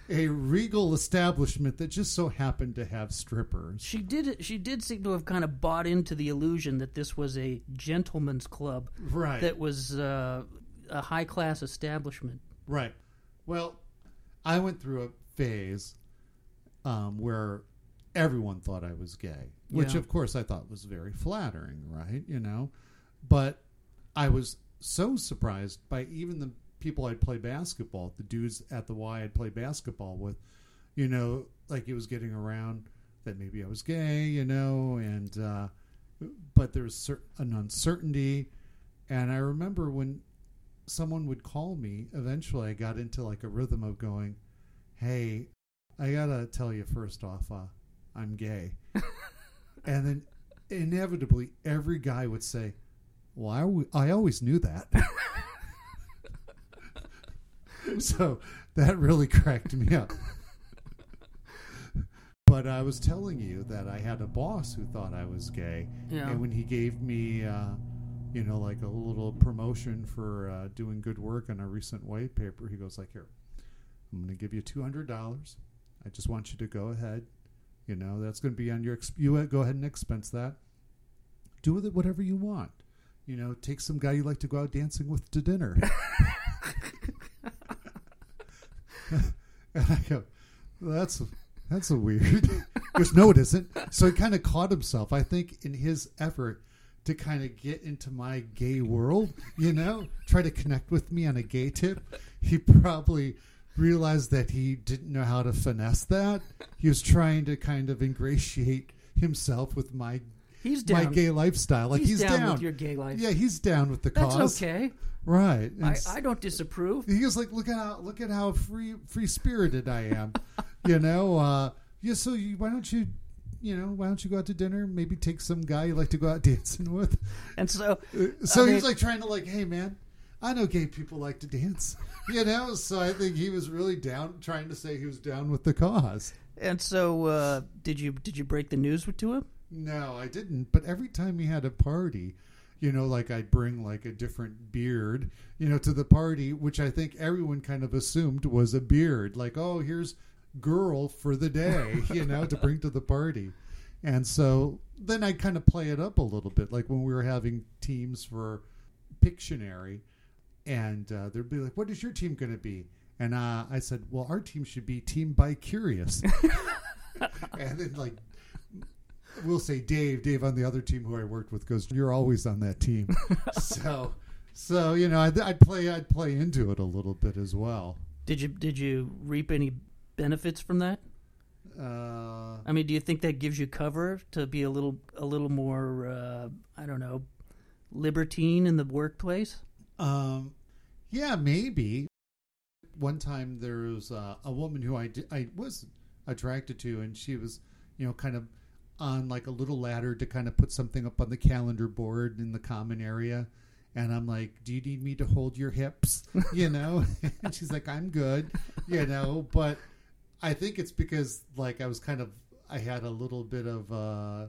a regal establishment that just so happened to have strippers. She did. She did seem to have kind of bought into the illusion that this was a gentleman's club, Right. That was uh, a high class establishment. Right. Well, I went through a phase um, where everyone thought I was gay, which Yeah. of course I thought was very flattering, right? You know, but I was so surprised by even the people I'd play basketball, the dudes at the Y I'd play basketball with, you know, like it was getting around that maybe I was gay, you know, and uh, but there was cer- an uncertainty, and I remember when someone would call me, eventually I got into like a rhythm of going, "Hey, I gotta tell you first off, uh, I'm gay," and then inevitably every guy would say, "Well, I, w- I always knew that." so that really cracked me up. But I was telling you that I had a boss who thought I was gay, Yeah. and when he gave me, uh, you know, like a little promotion for uh, doing good work on a recent white paper, he goes like, "Here, I'm going to give you two hundred dollars. I just want you to go ahead. You know, that's going to be on your. Exp- you uh, go ahead and expense that. Do with it whatever you want. You know, take some guy you like to go out dancing with to dinner." and I go, "That's that's a weird." Because no, it isn't. So he kind of caught himself. I think in his effort to kind of get into my gay world, you know, try to connect with me on a gay tip, he probably realized that he didn't know how to finesse that. He was trying to kind of ingratiate himself with my He's down. my gay lifestyle. Like He's he's, down with your gay life. Yeah, he's down with the That's cause. okay. Right. I, I, don't disapprove. he was like, "Look at how look at how free free spirited I am," you know. Uh, yeah, so you, why don't you, you know, why don't you go out to dinner? Maybe take some guy you like to go out dancing with. And so, So I he mean- was like trying to like, hey man, I know gay people like to dance, you know. So I think he was really down, trying to say he was down with the cause. and so, uh, did you did you break the news to him? No, I didn't. But every time we had a party, you know, like I'd bring like a different beard, you know, to the party, which I think everyone kind of assumed was a beard. Like, oh, here's girl for the day, you know, to bring to the party. And so then I kind of play it up a little bit, like when we were having teams for Pictionary, and uh, they'd be like, "What is your team going to be?" And uh, I said, "Well, our team should be Team Bi-Curious." and then like we'll say Dave, Dave on the other team who I worked with goes, "You're always on that team." so, so you know, I'd, I'd play, I'd play into it a little bit as well. Did you did you reap any benefits from that? Uh, I mean, do you think that gives you cover to be a little a little more uh, I don't know libertine in the workplace? um, yeah, maybe. One time there was uh, a woman who I I was attracted to, and she was, you know, kind of on like a little ladder to kind of put something up on the calendar board in the common area. And I'm like, "Do you need me to hold your hips?" You know, and she's like, "I'm good," you know. But I think it's because like I was kind of I had a little bit of uh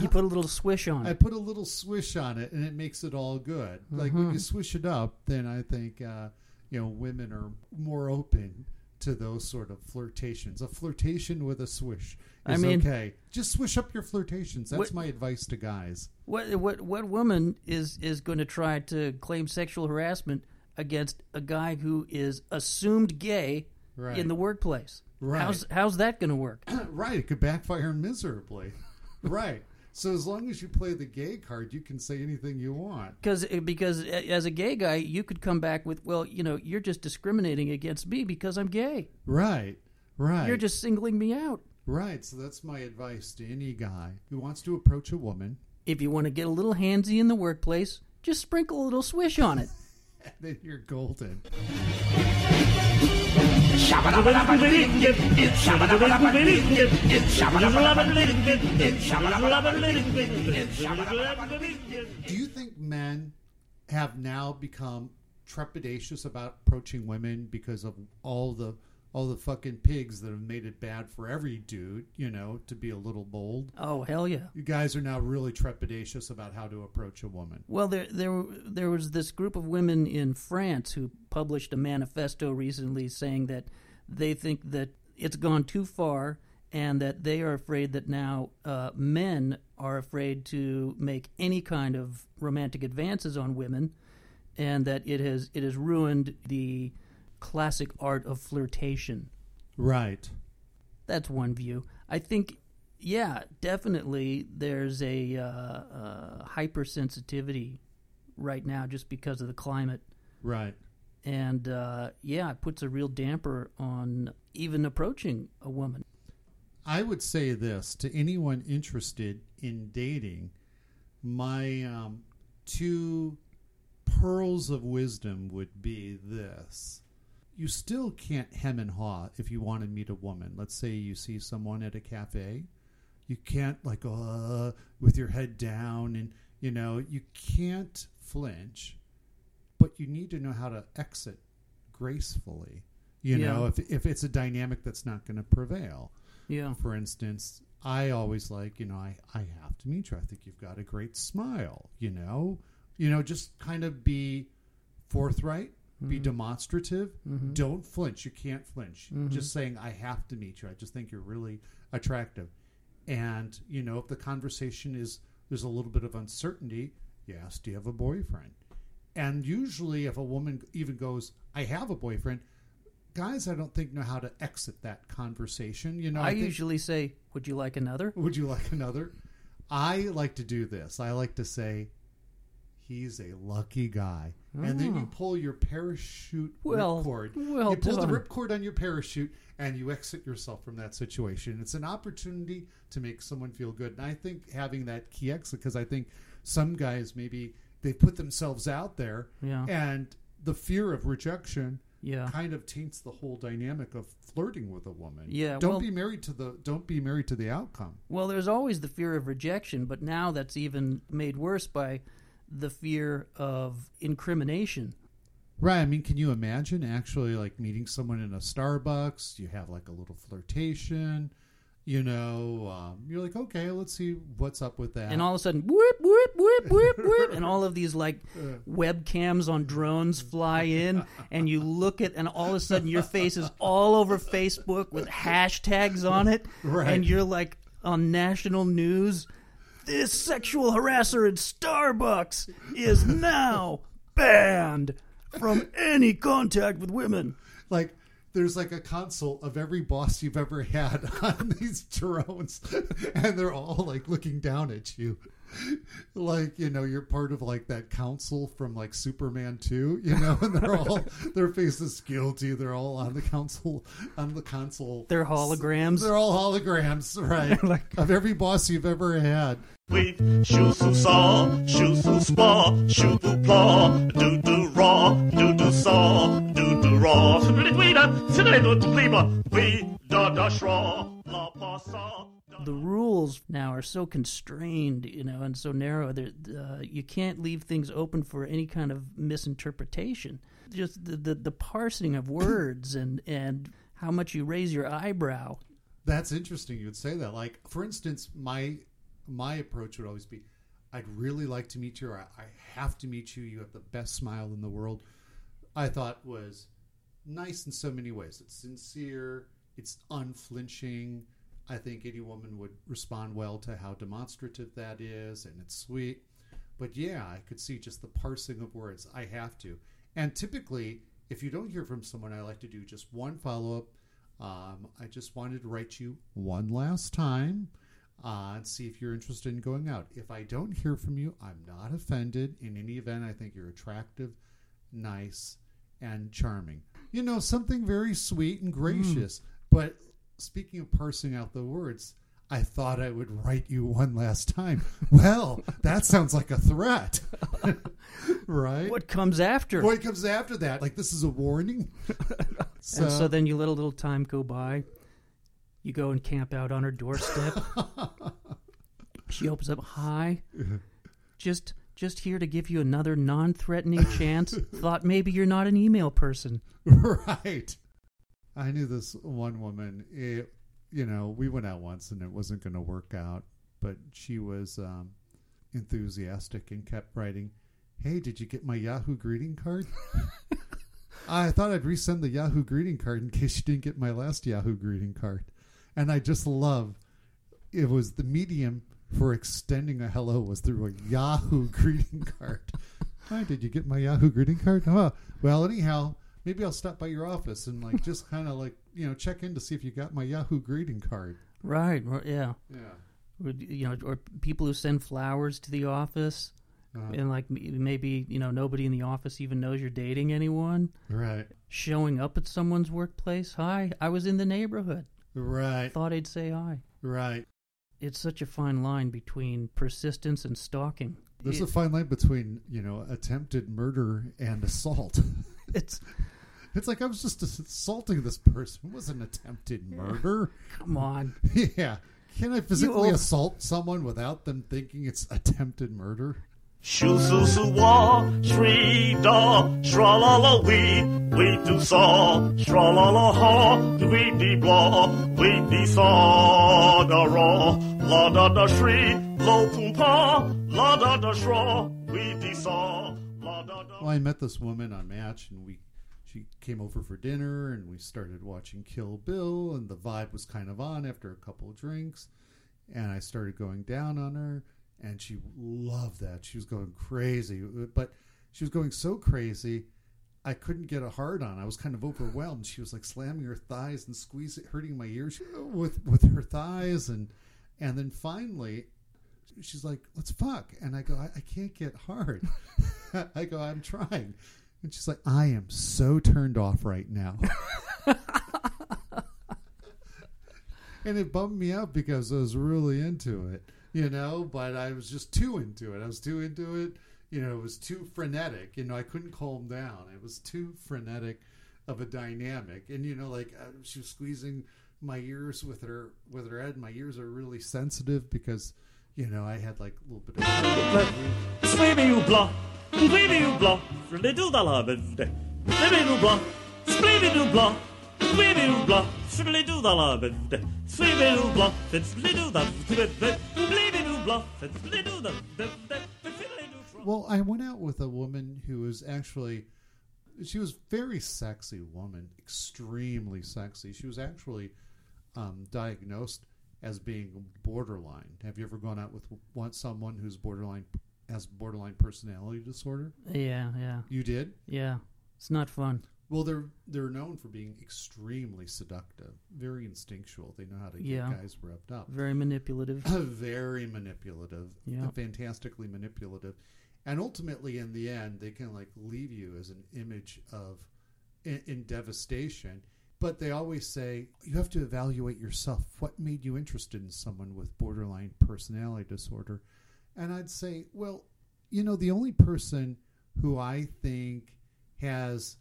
You put a little swish on it. I put a little swish on it and it makes it all good. Like when you swish it up, then I think uh, you know women are more open to those sort of flirtations. A flirtation with a swish I is mean- okay. Just swish up your flirtations. That's What- my advice to guys. What what what woman is is going to try to claim sexual harassment against a guy who is assumed gay Right. in the workplace? Right. How's how's that going to work? right, it could backfire miserably. right. So as long as you play the gay card, you can say anything you want. Because eh, because eh, as a gay guy, you could come back with, well, you know, you're just discriminating against me because I'm gay. Right. Right. You're just singling me out. right. So that's my advice to any guy who wants to approach a woman. If you want to get a little handsy in the workplace, just sprinkle a little swish on it. Then you're golden. Do you think men have now become trepidatious about approaching women because of all the all the fucking pigs that have made it bad for every dude, you know, to be a little bold? Oh hell yeah! You guys are now really trepidatious about how to approach a woman. Well, there there there was this group of women in France who published a manifesto recently saying that they think that it's gone too far and that they are afraid that now uh, men are afraid to make any kind of romantic advances on women, and that it has it has ruined the classic art of flirtation. Right. That's one view. I think, yeah, definitely there's a uh, uh, hypersensitivity right now just because of the climate. Right. And uh, yeah, it puts a real damper on even approaching a woman. I would say this to anyone interested in dating. My um, two pearls of wisdom would be this. You still can't hem and haw if you want to meet a woman. Let's say you see someone at a cafe. You can't, like, uh, with your head down, and, you know, you can't flinch, but you need to know how to exit gracefully. You Yeah. know, if, if it's a dynamic that's not going to prevail Yeah. for instance, I always like, you know, I, I have to meet you. I think you've got a great smile, you know? You know, just kind of be forthright, be mm-hmm. demonstrative. Mm-hmm. Don't flinch. You can't flinch. Mm-hmm. Just saying, I have to meet you. I just think you're really attractive. And, you know, if the conversation is, there's a little bit of uncertainty, you ask, do you have a boyfriend? And usually, if a woman even goes, I have a boyfriend, guys, I don't think know how to exit that conversation. You know, I think- usually say, "Would you like another?" would you like another? I like to do this. I like to say, he's a lucky guy. And then you hmm. pull your parachute. Well- ripcord. well you pull done. the ripcord on your parachute and you exit yourself from that situation. It's an opportunity to make someone feel good. And I think having that key exit, because I think some guys maybe they put themselves out there Yeah. and the fear of rejection Yeah. kind of taints the whole dynamic of flirting with a woman. Yeah, Don't well- be married to the don't be married to the outcome. Well, there's always the fear of rejection, but now that's even made worse by the fear of incrimination. Right. I mean, can you imagine actually like meeting someone in a Starbucks? You have like a little flirtation. You know, um, you're like, okay, let's see what's up with that. and all of a sudden, whoop, whoop, whoop, whoop, whoop, and all of these like webcams on drones fly in, and you look at, and all of a sudden your face is all over Facebook with hashtags on it, Right. and you're like on national news. This sexual harasser in Starbucks is now banned from any contact with women. like, there's like a console of every boss you've ever had on these drones, and they're all like looking down at you. Like you know, you're part of like that council from like Superman two, you know, and they're all their faces guilty. They're all on the council on the console. They're holograms. They're all holograms, right? like... of every boss you've ever had. Wheat, shoe su saw, shoe su spa, shoe su claw, do do raw, do do saw, do do raw. The rules now are so constrained, you know, and so narrow that uh, you can't leave things open for any kind of misinterpretation. Just the, the, the parsing of words and, and how much you raise your eyebrow. That's interesting. You would say that. Like, for instance, my my approach would always be, I'd really like to meet you. Or I, I have to meet you. You have the best smile in the world. I thought was, nice in so many ways. It's sincere, it's unflinching. I think any woman would respond well to how demonstrative that is, and it's sweet. But yeah, I could see just the parsing of words. I have to. And typically, if you don't hear from someone, I like to do just one follow up. Um, I just wanted to write you one last time uh, and see if you're interested in going out. If I don't hear from you, I'm not offended. In any event, I think you're attractive, nice, and charming. You know, something very sweet and gracious. But speaking of parsing out the words, I thought I would write you one last time. Well, that sounds like a threat. right? What comes after? What comes after that? Like this is a warning? so, and so then you let a little time go by. You go and camp out on her doorstep. she opens up, "Hi, just just here to give you another non-threatening chance. Thought maybe you're not an email person." right. I knew this one woman. It, you know, we went out once and it wasn't going to work out, but she was um, enthusiastic and kept writing, "Hey, did you get my Yahoo greeting card?" I thought I'd resend the Yahoo greeting card in case you didn't get my last Yahoo greeting card. And I just love it was the medium for extending a hello was through a Yahoo greeting card. Hi, did you get my Yahoo greeting card? Oh, well, anyhow, maybe I'll stop by your office and like just kind of like you know check in to see if you got my Yahoo greeting card. Right. Yeah. Yeah. Or, you know, or people who send flowers to the office, Uh, and like maybe you know nobody in the office even knows you're dating anyone. right. Showing up at someone's workplace. Hi, I was in the neighborhood. Right. Thought I'd say hi. Right. It's such a fine line between persistence and stalking. There's a fine line between you know attempted murder and assault. it's it's like I was just assaulting this person. It wasn't attempted murder. come on. yeah. Can I physically old- assault someone without them thinking it's attempted murder? Shoo su su wa, shri da, shra la la wee, we do saw, shra la la ha, we dee blah, we dee saw da ra, la da da shri, lo pum pa, la da da shra, we dee saw, la da da. Well, I met this woman on Match, and we she came over for dinner, and we started watching Kill Bill, and the vibe was kind of on after a couple of drinks, and I started going down on her, and she loved that. She was going crazy, but she was going so crazy. I couldn't get a hard on. I was kind of overwhelmed. She was like slamming her thighs and squeezing, hurting my ears with with her thighs, and and then finally, she's like, "Let's fuck," and I go, "I, I can't get hard." I go, "I'm trying," and she's like, "I am so turned off right now." and it bummed me out because I was really into it, you know. But I was just too into it. I was too into it. You know, it was too frenetic. You know, I couldn't calm down. It was too frenetic of a dynamic. And you know, like uh, she was squeezing my ears with her with her head. My ears are really sensitive because you know I had like a little bit of. Swimming you blah, swimming you blah, little dollar. Swimming you blah, swimming you blah, swimming you blah, little dollar birthday. Swimming you blah, it's little da, swimming you blah, it's little da, Well, I went out with a woman who was actually she was very sexy woman, extremely sexy. She was actually um, diagnosed as being borderline. Have you ever gone out with one someone who's borderline has borderline personality disorder? Yeah, yeah, You did? yeah. It's not fun. Well, they're they're known for being extremely seductive, very instinctual. They know how to get guys revved up. Very manipulative. very manipulative, Yeah. fantastically manipulative, and ultimately, in the end, they can like leave you as an image of in, in devastation. But they always say you have to evaluate yourself. What made you interested in someone with borderline personality disorder? And I'd say, well, you know, the only person who I think has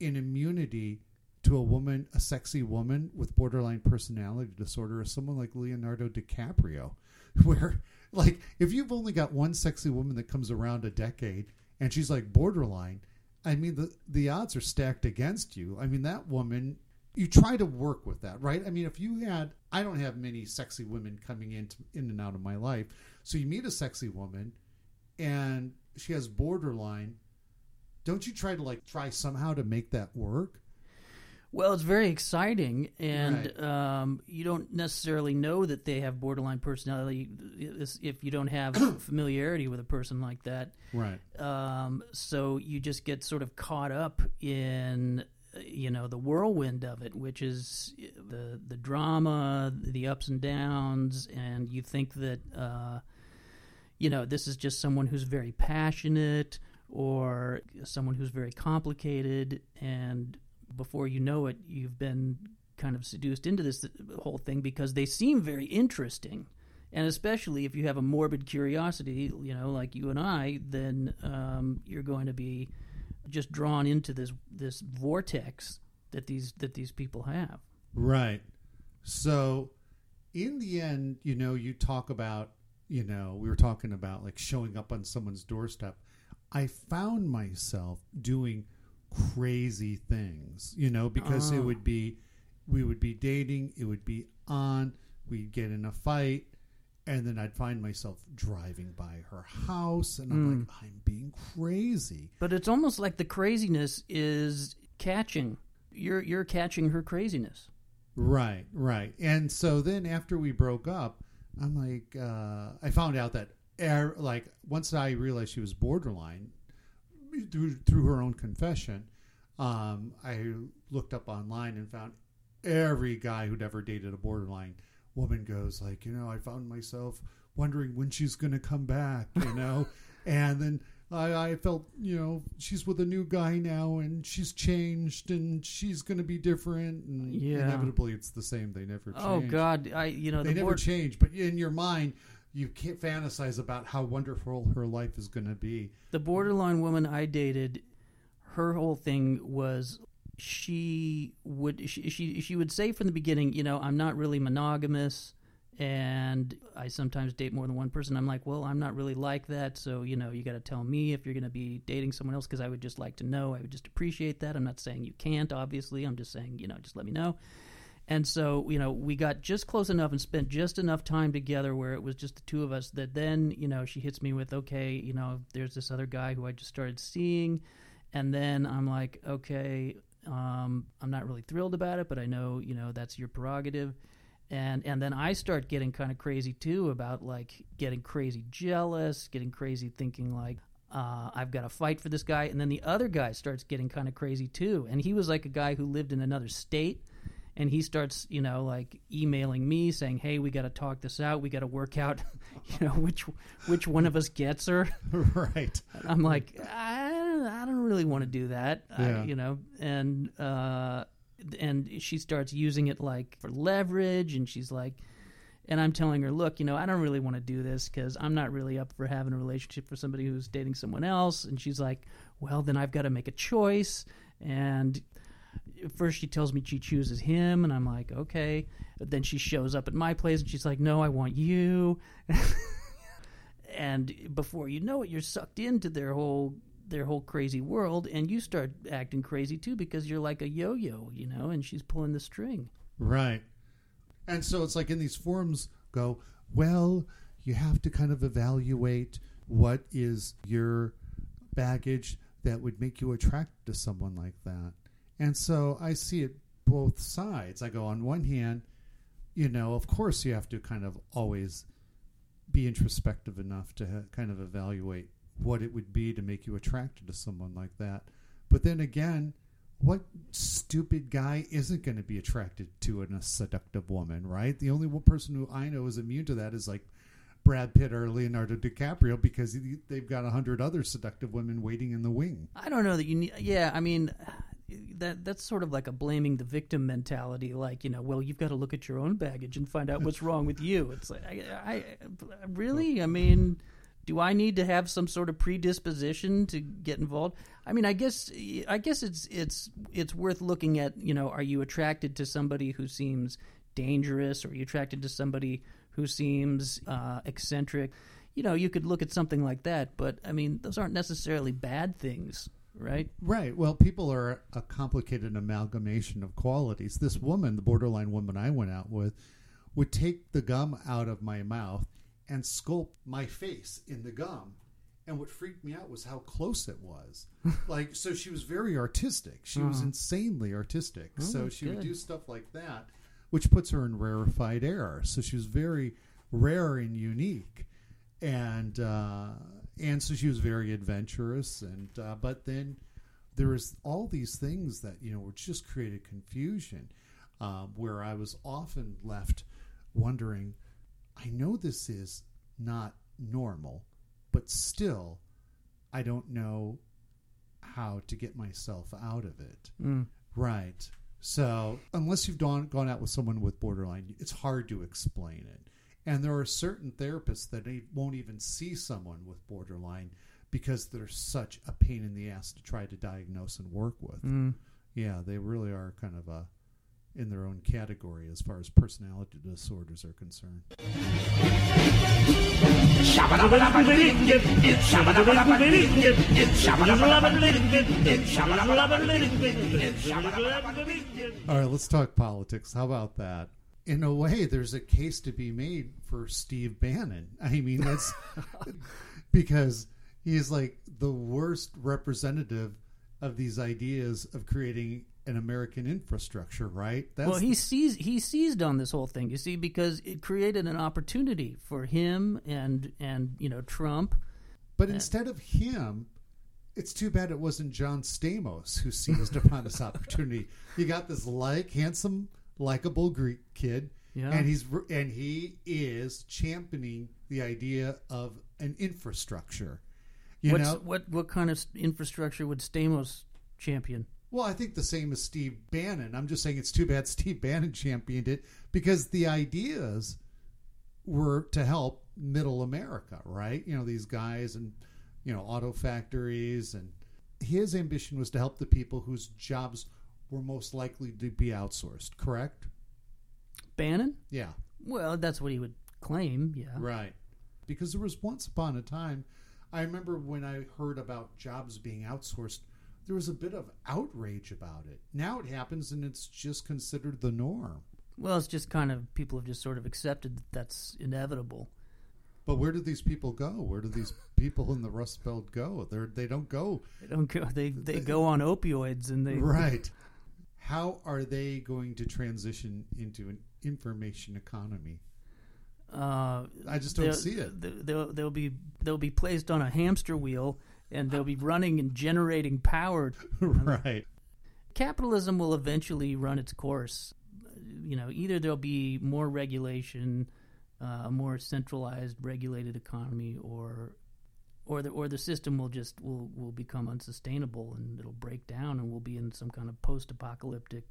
an immunity to a woman, a sexy woman with borderline personality disorder, is someone like Leonardo DiCaprio, where like if you've only got one sexy woman that comes around a decade and she's like borderline, I mean the the odds are stacked against you. I mean that woman you try to work with that, right? I mean if you had I don't have many sexy women coming in to, in and out of my life. So you meet a sexy woman and she has borderline don't you try to like try somehow to make that work Well, it's very exciting, and um, you don't necessarily know that they have borderline personality if you don't have familiarity with a person like that. Right. Um, so you just get sort of caught up in you know the whirlwind of it, which is the the drama, the ups and downs, and you think that uh, you know this is just someone who's very passionate or someone who's very complicated, and before you know it, you've been kind of seduced into this whole thing because they seem very interesting. And especially if you have a morbid curiosity, you know, like you and I, then um, you're going to be just drawn into this this vortex that these that these people have. Right. So, in the end, you know, you talk about, you know, we were talking about like showing up on someone's doorstep. I found myself doing crazy things, you know, because it Oh. would be, we would be dating, it would be on, we'd get in a fight, and then I'd find myself driving by her house, and I'm like, I'm being crazy. But it's almost like the craziness is catching. You're you're catching her craziness. Right, right. And so then after we broke up, I'm like, uh, I found out that, er, like, once I realized she was borderline through, through her own confession, um, I looked up online and found every guy who'd ever dated a borderline woman goes like, you know, I found myself wondering when she's going to come back, you know, and then I, I felt, you know, she's with a new guy now and she's changed and she's going to be different. And Yeah. inevitably it's the same. They never change. Oh God, I you know They the never board, change, but in your mind, you can't fantasize about how wonderful her life is going to be. the borderline woman I dated, her whole thing was she would she, she she would say from the beginning, you know, I'm not really monogamous and I sometimes date more than one person. I'm like, well, I'm not really like that, so you know, you got to tell me if you're going to be dating someone else because I would just like to know. I would just appreciate that. I'm not saying you can't, obviously. I'm just saying, you know, just let me know. And so, you know, we got just close enough and spent just enough time together where it was just the two of us that then, you know, she hits me with, okay, you know, there's this other guy who I just started seeing. And then I'm like, okay, um, I'm not really thrilled about it, but I know, you know, that's your prerogative. And and then I start getting kind of crazy too about like getting crazy jealous, getting crazy thinking like uh, I've got to fight for this guy. And then the other guy starts getting kind of crazy too. And he was like a guy who lived in another state and he starts you know like emailing me saying hey we got to talk this out. We got to work out you know which which one of us gets her. Right. And i'm like i don't, I don't really want to do that. Yeah. I, you know and uh and she starts using it like for leverage. And she's like and i'm telling her look you know i don't really want to do this because i'm not really up for having a relationship for somebody who's dating someone else. And she's like well then i've got to make a choice. And first she tells me she chooses him and i'm like okay but then she shows up at my place and she's like no i want you and before you know it you're sucked into their whole their whole crazy world and you start acting crazy too because you're like a yo-yo you know and she's pulling the string Right. And so it's like in these forums go, well, you have to kind of evaluate what is your baggage that would make you attracted to someone like that. And so I see it both sides. I go on one hand, you know, of course you have to kind of always be introspective enough to ha- kind of evaluate what it would be to make you attracted to someone like that. But then again, what stupid guy isn't going to be attracted to a seductive woman, right? The only one person who I know is immune to that is like Brad Pitt or Leonardo DiCaprio because he- they've got a hundred other seductive women waiting in the wing. i don't know that you need yeah i mean that that's sort of like a blaming the victim mentality like you know well you've got to look at your own baggage and find out what's wrong with you. It's like I, I really? I mean do i need to have some sort of predisposition to get involved? I mean i guess i guess it's it's it's worth looking at you know are you attracted to somebody who seems dangerous? Or are you attracted to somebody who seems uh, eccentric? You know you could look at something like that but i mean those aren't necessarily bad things right Right. Well, people are a complicated amalgamation of qualities. This woman, the borderline woman I went out with, would take the gum out of my mouth and sculpt my face in the gum. And what freaked me out was how close it was. like, so she was very artistic. She was insanely artistic. so she would do stuff like that, which puts her in rarefied air. So she was very rare and unique, and uh, and so she was very adventurous. And uh, but then there was all these things that you know were just created confusion, um, where I was often left wondering. I know this is not normal, but still, I don't know how to get myself out of it. Right. So, unless you've gone, gone out with someone with borderline, it's hard to explain it. And there are certain therapists that they won't even see someone with borderline because they're such a pain in the ass to try to diagnose and work with. Mm. Yeah, they really are kind of a in their own category as far as personality disorders are concerned. All right, let's talk politics. How about that? In a way, there's a case to be made for Steve Bannon. I mean, that's because he's like the worst representative of these ideas of creating an American infrastructure, right? That's well, he seized he seized on this whole thing. You see, because it created an opportunity for him and and you know Trump. But instead of him, it's too bad it wasn't John Stamos who seized upon this opportunity. You got this like handsome, likable Greek kid, Yeah. and he's and he is championing the idea of an infrastructure. You What's, know, what what kind of infrastructure would Stamos champion? well, I think the same as Steve Bannon. I'm just saying it's too bad Steve Bannon championed it because the ideas were to help middle America, right? You know, these guys and you know, auto factories and his ambition was to help the people whose jobs were most likely to be outsourced, correct? Bannon? Yeah, Well, that's what he would claim. Yeah. right. Because there was once upon a time, I remember when I heard about jobs being outsourced, there was a bit of outrage about it. Now it happens and it's just considered the norm. Well, it's just kind of people have just sort of accepted that that's inevitable. But where do these people go? Where do these people in the Rust Belt go? They're, they don't go They don't go. They they go on opioids and they right. How are they going to transition into an information economy? Uh, I just don't see it. They'll, they'll be they'll be placed on a hamster wheel and they'll be running and generating power. right. Capitalism will eventually run its course. You know, either there'll be more regulation, uh, a more centralized, regulated economy, or or the or the system will just will will become unsustainable and it'll break down and we'll be in some kind of post-apocalyptic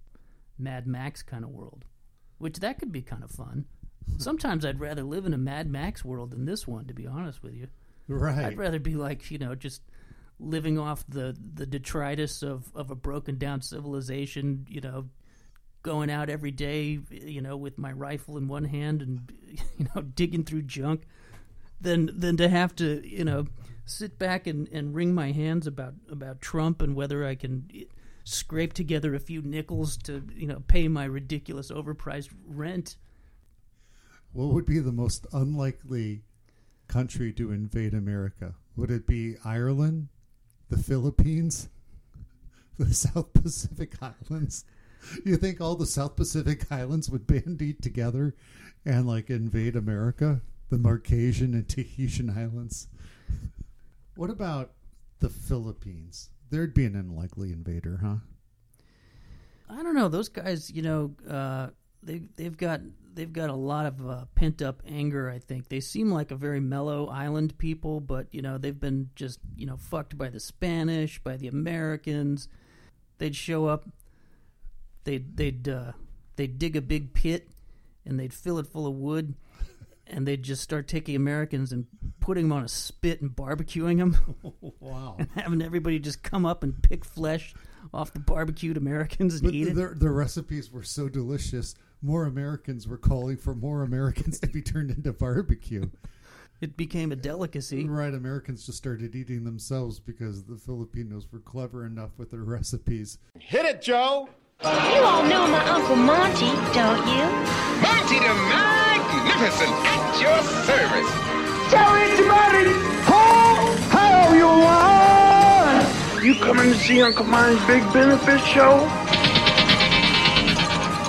Mad Max kind of world, which that could be kind of fun. Sometimes I'd rather live in a Mad Max world than this one, to be honest with you. Right. I'd rather be like you know just living off the the detritus of of a broken down civilization. You know, going out every day. You know, with my rifle in one hand and you know digging through junk. Than than to have to you know sit back and, and wring my hands about about Trump and whether I can scrape together a few nickels to you know pay my ridiculous overpriced rent. What would be the most unlikely country to invade America? Would it be Ireland, the Philippines, the South Pacific Islands? You think all the South Pacific Islands would bandit together and like invade America? The Marquesian and Tahitian Islands? What about the Philippines? There'd be an unlikely invader, huh? I don't know. Those guys, you know, uh, they they've got they've got a lot of uh, pent up anger. I think they seem like a very mellow island people, but you know they've been just you know fucked by the Spanish, by the Americans. They'd show up, they'd they'd uh, they'd dig a big pit, and they'd fill it full of wood, and they'd just start taking Americans and putting them on a spit and barbecuing them. Wow. and having everybody just come up and pick flesh off the barbecued Americans and But eat it. their, their recipes were so delicious, more Americans were calling for more Americans to be turned into barbecue. It became a delicacy. Right, Americans just started eating themselves because the Filipinos were clever enough with their recipes. Hit it, Joe. You all know my Uncle Monty, don't you? Monty the Magnificent at your service. Tell it's Monty. Ho, how you want? You coming to see Uncle Monty's big benefit show?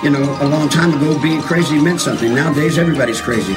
You know, a long time ago, being crazy meant something. Nowadays, everybody's crazy.